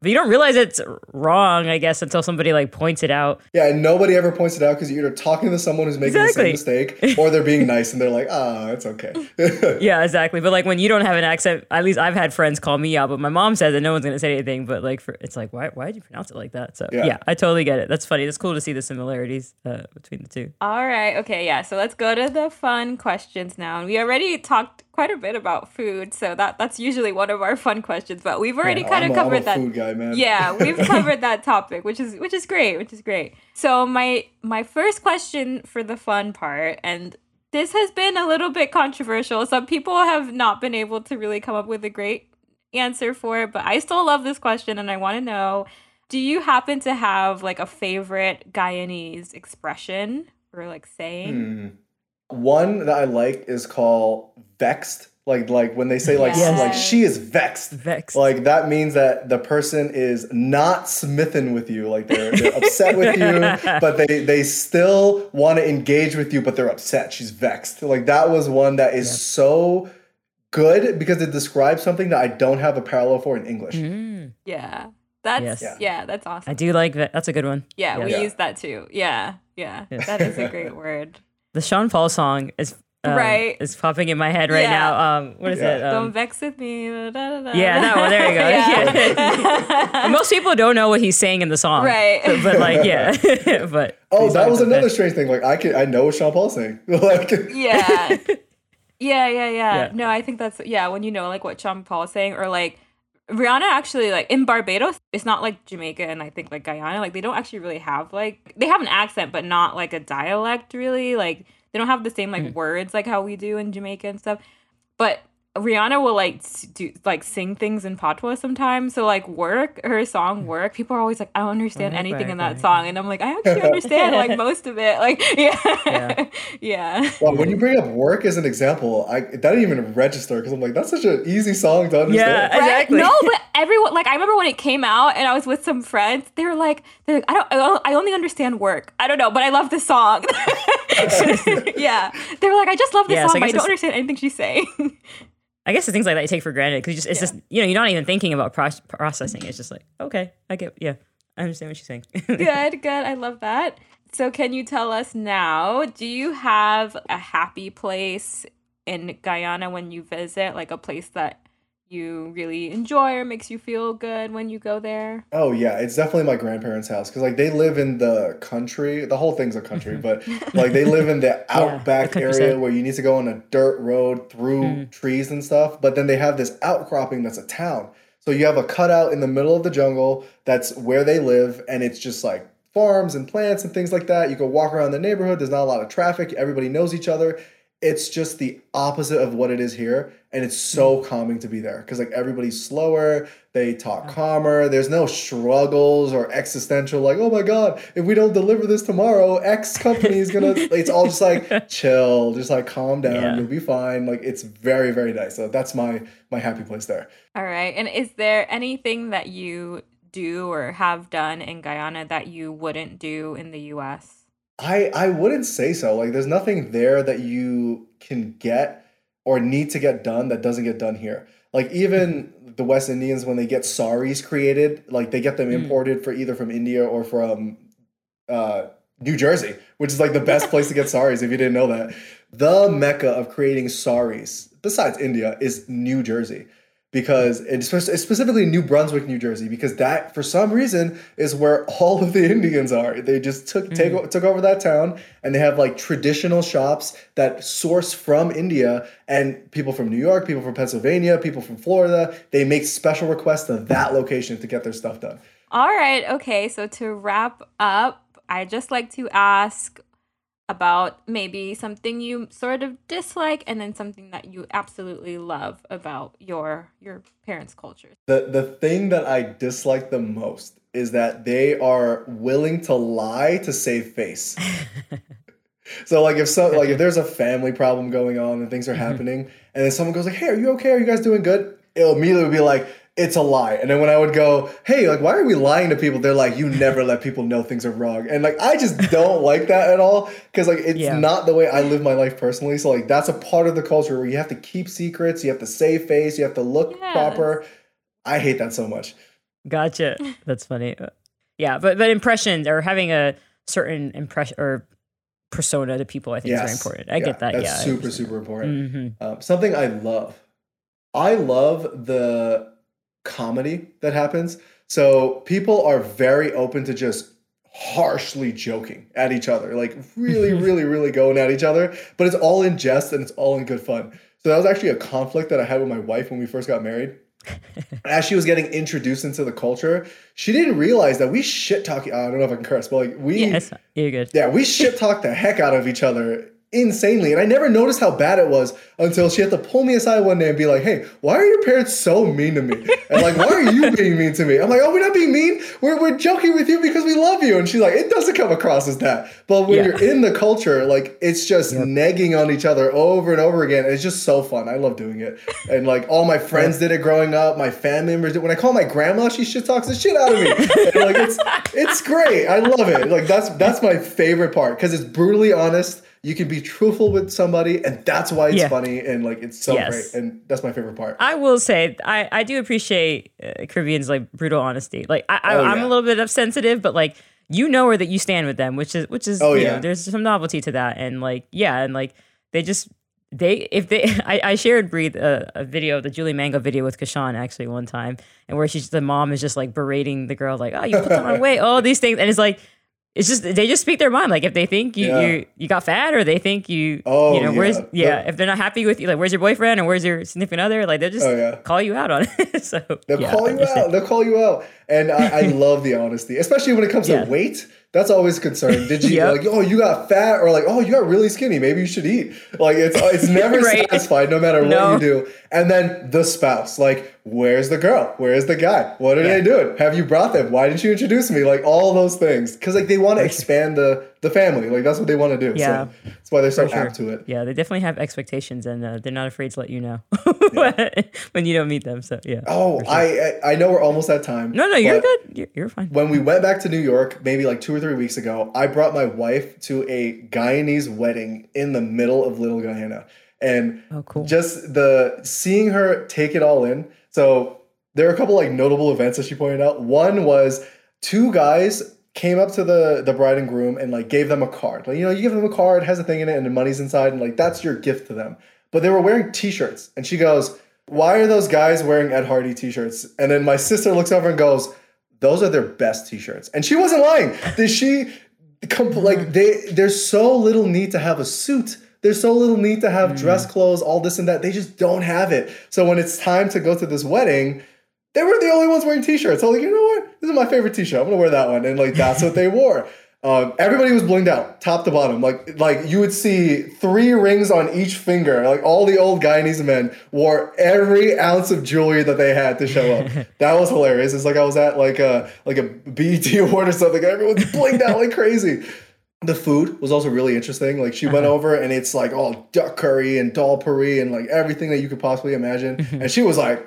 Speaker 1: But you don't realize it's wrong, I guess, until somebody like points it out.
Speaker 2: Yeah, and nobody ever points it out because you're either talking to someone who's making
Speaker 1: Exactly.
Speaker 2: the same mistake, [LAUGHS] or they're being nice and they're like, "Ah, it's okay." [LAUGHS]
Speaker 1: Yeah, exactly. But like when you don't have an accent, at least I've had friends call me out, but my mom says that no one's gonna say anything. But like for it's like why why did you pronounce it like that? So
Speaker 2: Yeah.
Speaker 1: yeah, I totally get it. That's funny. It's cool to see the similarities uh, between the two.
Speaker 3: All right. Okay. Yeah. So let's go to the fun questions now. And we already talked quite a bit about food, so that that's usually one of our fun questions. But we've already
Speaker 2: Yeah,
Speaker 3: kind
Speaker 2: I'm
Speaker 3: of
Speaker 2: I'm a
Speaker 3: covered that.
Speaker 2: food guy, man.
Speaker 3: Yeah, [LAUGHS] we've covered that topic, which is which is great, which is great. So my my first question for the fun part, and this has been a little bit controversial. Some people have not been able to really come up with a great answer for it, but I still love this question, and I want to know: Do you happen to have like a favorite Guyanese expression or like saying?
Speaker 2: Hmm. One that I like is called vexed. Like like when they say like
Speaker 3: Yes.
Speaker 2: like she is vexed.
Speaker 1: Vexed.
Speaker 2: Like that means that the person is not smitten with you. Like they're, they're upset with you, [LAUGHS] but they they still want to engage with you, but they're upset. She's vexed. Like that was one that is
Speaker 1: Yeah.
Speaker 2: so good because it describes something that I don't have a parallel for in English.
Speaker 1: Mm,
Speaker 3: Yeah, that's
Speaker 1: Yes.
Speaker 3: yeah.
Speaker 2: Yeah.
Speaker 3: that's awesome.
Speaker 1: I do like that. That's a good one.
Speaker 3: Yeah, we
Speaker 2: Yeah.
Speaker 3: use that too. Yeah, yeah,
Speaker 1: Yes.
Speaker 3: that is a great [LAUGHS] word.
Speaker 1: The Sean Paul song is um,
Speaker 3: Right.
Speaker 1: is popping in my head right
Speaker 3: Yeah.
Speaker 1: now. Um, what is
Speaker 2: Yeah.
Speaker 1: it?
Speaker 3: Don't
Speaker 1: Um,
Speaker 3: vex with me. da, da, da,
Speaker 1: Yeah,
Speaker 3: da.
Speaker 1: that one. There you go. [LAUGHS]
Speaker 3: Yeah. [LAUGHS]
Speaker 1: most people don't know what he's saying in the song,
Speaker 3: Right.
Speaker 1: But, but, like, yeah, [LAUGHS] but
Speaker 2: Oh, that was another strange thing. Like I can I know what Sean Paul's saying. like
Speaker 3: yeah. Yeah, yeah, yeah.
Speaker 1: Yeah.
Speaker 3: No, I think that's yeah, when you know like what Sean Paul is saying or like Rihanna actually like in Barbados, it's not like Jamaica and I think like Guyana, like they don't actually really have like they have an accent but not like a dialect really. Like they don't have the same like
Speaker 1: Mm.
Speaker 3: words like how we do in Jamaica and stuff. But Rihanna will like do like sing things in patois sometimes. So like work her song work. People are always like, I don't understand
Speaker 1: Work,
Speaker 3: anything in that song, and I'm like, I actually understand like [LAUGHS] most of it. Like [LAUGHS] yeah,
Speaker 1: Yeah. [LAUGHS]
Speaker 3: yeah.
Speaker 2: Well, when you bring up work as an example, I that didn't even register because I'm like, that's such an easy song to understand.
Speaker 1: Yeah. Exactly.
Speaker 3: No, but everyone like I remember when it came out and I was with some friends. They were like, they're like I don't, I only understand work. I don't know, but I love the song. yeah, they were like, I just love the
Speaker 1: Yeah, so
Speaker 3: song.
Speaker 1: I
Speaker 3: I don't understand anything she's saying.
Speaker 1: I guess the things like that you take for granted because it's
Speaker 3: Yeah.
Speaker 1: just you know you're not even thinking about pro- processing. It's just like okay, I get yeah, I understand what she's saying. [LAUGHS]
Speaker 3: good, good. I love that. So, can you tell us now? Do you have a happy place in Guyana when you visit, like a place that you really enjoy or makes you feel good when you go there?
Speaker 2: Oh yeah, it's definitely my grandparents' house because like they live in the country. The whole thing's a country, but like they live in the [LAUGHS] outback
Speaker 1: the
Speaker 2: area where you need to go on a dirt road through
Speaker 1: Mm.
Speaker 2: trees and stuff. But then they have this outcropping that's a town. So you have a cutout in the middle of the jungle. That's where they live, and it's just like farms and plants and things like that. You can walk around the neighborhood. There's not a lot of traffic. Everybody knows each other. It's just the opposite of what it is here, and it's so mm. calming to be there because like everybody's slower. They talk calmer. There's no struggles or existential like, oh my god, if we don't deliver this tomorrow, X company is gonna. [LAUGHS] it's all just like chill, just like calm down.
Speaker 1: Yeah.
Speaker 2: You'll be fine. Like it's very very nice. So that's my my happy place there.
Speaker 3: All right. And is there anything that you do or have done in Guyana that you wouldn't do in the US?
Speaker 2: I I wouldn't say so. Like there's nothing there that you can get or need to get done that doesn't get done here. Like even the West Indians when they get saris created, like they get them
Speaker 1: Mm.
Speaker 2: imported for either from India or from uh New Jersey, which is like the best place to get saris if you didn't know that. The mecca of creating saris, besides India, is New Jersey. Because it's specifically New Brunswick, New Jersey, because that for some reason is where all of the [LAUGHS] Indians are. They just took hmm. take, took over that town, and they have like traditional shops that source from India, and people from New York, people from Pennsylvania, people from Florida. They make special requests to that location to get their stuff done.
Speaker 3: All right. Okay. So to wrap up, I just like to ask about maybe something you sort of dislike and then something that you absolutely love about your your parents' culture.
Speaker 2: The the thing that I dislike the most is that they are willing to lie to save face. [LAUGHS] so like if so like if there's a family problem going on and things are happening and then someone goes like, "Hey, are you okay? Are you guys doing good?" It'll immediately be like, it's a lie. And then when I would go, hey, like, why are we lying to people? They're like, you never let people know things are wrong. And like, I just don't like that at all because like, it's
Speaker 1: Yeah.
Speaker 2: not the way I live my life personally. So like, that's a part of the culture where you have to keep secrets, you have to save face, you have to look
Speaker 3: Yes.
Speaker 2: proper. I hate that so much.
Speaker 1: Gotcha. [LAUGHS] That's funny. Yeah, but but impressions or having a certain impression or persona to people, I think is very important. I
Speaker 2: Yeah,
Speaker 1: get that.
Speaker 2: That's
Speaker 1: yeah,
Speaker 2: super, super important.
Speaker 1: hmm
Speaker 2: Um, something I love. I love the comedy that happens. So people are very open to just harshly joking at each other, like really, [LAUGHS] really, really going at each other. But it's all in jest and it's all in good fun. So that was actually a conflict that I had with my wife when we first got married. [LAUGHS] As she was getting introduced into the culture, she didn't realize that we shit talk. I don't know if I can curse, but like we
Speaker 1: Yes, you're good.
Speaker 2: yeah, we shit talk the heck out of each other insanely. And I never noticed how bad it was until she had to pull me aside one day and be like, hey, why are your parents so mean to me? And like, why are you [LAUGHS] being mean to me? I'm like, oh, we're not being mean. We're, we're joking with you because we love you. And she's like, it doesn't come across as that. But when
Speaker 1: Yeah.
Speaker 2: you're in the culture, like, it's just negging on each other over and over again. It's just so fun. I love doing it. And like, all my friends did it growing up. My family members did. When I call my grandma, she shit talks the shit out of me. And, like, it's, it's great. I love it. Like, that's, that's my favorite part because it's brutally honest. You can be truthful with somebody, and that's why it's
Speaker 1: Yeah.
Speaker 2: funny and like it's so
Speaker 1: Yes.
Speaker 2: great. And that's my favorite part.
Speaker 1: I will say I, I do appreciate uh, Caribbeans like brutal honesty. Like I, I
Speaker 2: Oh,
Speaker 1: I'm
Speaker 2: yeah.
Speaker 1: a little bit of sensitive, but like you know where that you stand with them, which is which is
Speaker 2: Oh,
Speaker 1: you
Speaker 2: yeah.
Speaker 1: know there's some novelty to that, and like yeah, and like they just they if they [LAUGHS] I, I shared breathe a, a video the Julie Mango video with Keshan actually one time, and where she's the mom is just like berating the girl like oh you put the wrong [LAUGHS] weight all these things, and it's like. It's just they just speak their mind. Like if they think you
Speaker 2: Yeah.
Speaker 1: you, you got fat, or they think you
Speaker 2: Oh,
Speaker 1: you know where's
Speaker 2: yeah.
Speaker 1: yeah.
Speaker 2: The-
Speaker 1: if they're not happy with you, like where's your boyfriend or where's your significant other, like they're just
Speaker 2: Oh, yeah.
Speaker 1: call you out on it. [LAUGHS] so
Speaker 2: They'll
Speaker 1: yeah,
Speaker 2: call you out. They'll call you out. And I, I [LAUGHS] love the honesty, especially when it comes
Speaker 1: Yeah.
Speaker 2: to weight. That's always a concern. Did you [LAUGHS]
Speaker 1: Yep.
Speaker 2: like, oh, you got fat, or like, oh, you got really skinny? Maybe you should eat. Like, it's uh, it's [LAUGHS] never
Speaker 1: Right.
Speaker 2: satisfied, no matter
Speaker 1: No.
Speaker 2: what you do. And then the spouse, like, where's the girl? Where's the guy? What are
Speaker 1: Yeah.
Speaker 2: they doing? Have you brought them? Why didn't you introduce me? Like all those things, because like they want to expand the the family. Like that's what they want to do.
Speaker 1: Yeah.
Speaker 2: so that's why they're so
Speaker 1: sure.
Speaker 2: apt to it.
Speaker 1: Yeah, they definitely have expectations, and uh, they're not afraid to let you know [LAUGHS] [LAUGHS] when you don't meet them. So yeah.
Speaker 2: Oh, I I I know we're almost at time.
Speaker 1: no, no, you're good. You're, you're fine.
Speaker 2: when we went back to New York, maybe like two or three weeks ago, I brought my wife to a Guyanese wedding in the middle of Little Guyana. And
Speaker 1: Oh, cool.
Speaker 2: just the seeing her take it all in. So there are a couple like notable events that she pointed out. One was two guys came up to the the bride and groom and like gave them a card. Like you know, you give them a card, has a thing in it, and the money's inside, and like that's your gift to them. But they were wearing t-shirts, and she goes, "Why are those guys wearing Ed Hardy t-shirts?" And then my sister looks over and goes, "Those are their best t-shirts." And she wasn't lying. Did she? Com- mm-hmm. like they, there's so little need to have a suit. There's so little need to have mm-hmm. dress clothes, all this and that. They just don't have it. So when it's time to go to this wedding, they were the only ones wearing t-shirts. I was like, you know what? This is my favorite t-shirt. I'm gonna wear that one. And like that's what they [LAUGHS] wore. Um, everybody was blinged out, top to bottom. Like like you would see three rings on each finger. Like all the old Guyanese men wore every ounce of jewelry that they had to show up. [LAUGHS] that was hilarious. It's like I was at like a like a BET [LAUGHS] award or something. Everyone's blinged out like crazy. The food was also really interesting. Like she went
Speaker 1: Uh-huh.
Speaker 2: over and it's like all duck curry and dal puri and like everything that you could possibly imagine. And she was like,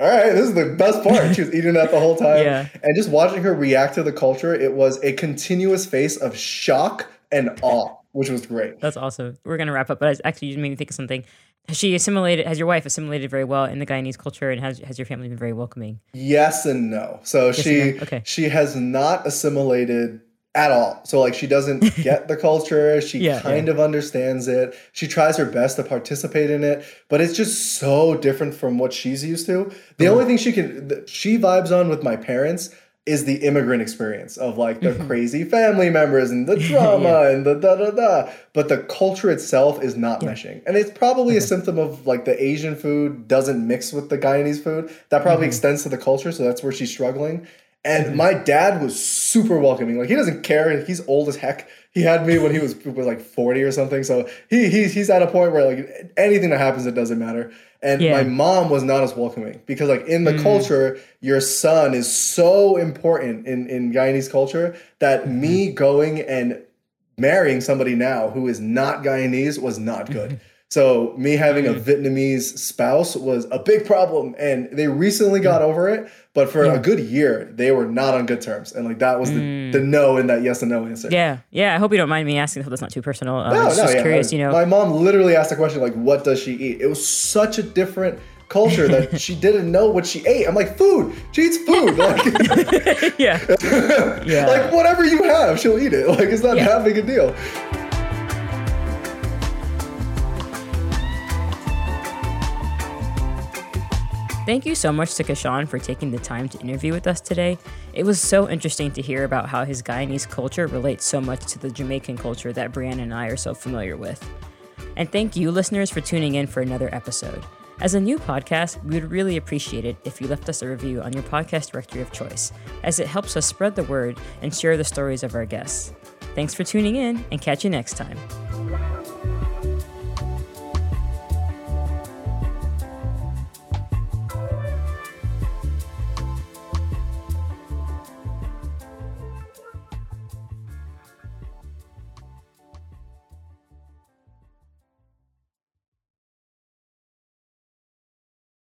Speaker 2: all right, this is the best part. She was eating that the whole time.
Speaker 1: Yeah.
Speaker 2: And just watching her react to the culture, it was a continuous face of shock and awe, which was great.
Speaker 1: That's awesome. We're gonna wrap up, but actually, you made me think of something. Has she assimilated? Has your wife assimilated very well in the Guyanese culture, and has has your family been very welcoming?
Speaker 2: Yes and no. So she
Speaker 1: no. Okay.
Speaker 2: she has not assimilated at all. So like she doesn't [LAUGHS] get the culture. She
Speaker 1: Yeah,
Speaker 2: kind of understands it. She tries her best to participate in it, but it's just so different from what she's used to. The mm-hmm. only thing she can she vibes on with my parents is the immigrant experience of like the mm-hmm. crazy family members and the [LAUGHS] drama and the da da da. But the culture itself is not meshing. And it's probably a mm-hmm. symptom of like the Asian food doesn't mix with the Guyanese food. That probably extends to the culture, so that's where she's struggling. And mm-hmm. my dad was super welcoming. Like he doesn't care. He's old as heck. He had me when he was, [LAUGHS] was like 40 or something. So he, he's, he's at a point where like anything that happens, it doesn't matter. And yeah. my mom was not as welcoming because like in the mm. culture, your son is so important in, in Guyanese culture that mm-hmm. me going and marrying somebody now who is not Guyanese was not good. So me having a mm. Vietnamese spouse was a big problem, and they recently got over it. But for yeah. a good year, they were not on good terms, and like that was the, mm. the no in that yes and no answer.
Speaker 1: Yeah, yeah. I hope you don't mind me asking. I hope that's not too personal. Um, no, no, just yeah. curious. You know,
Speaker 2: my mom literally asked the question like, "What does she eat?" It was such a different culture that [LAUGHS] she didn't know what she ate. I'm like, food. She eats food. [LAUGHS] Like,
Speaker 1: yeah, [LAUGHS]
Speaker 2: yeah. Like whatever you have, she'll eat it. Like it's not yeah. that big a deal.
Speaker 1: Thank you so much to Keshan for taking the time to interview with us today. It was so interesting to hear about how his Guyanese culture relates so much to the Jamaican culture that Brianna and I are so familiar with. And thank you, listeners, for tuning in for another episode. As a new podcast, we would really appreciate it if you left us a review on your podcast directory of choice, as it helps us spread the word and share the stories of our guests. Thanks for tuning in, and catch you next time.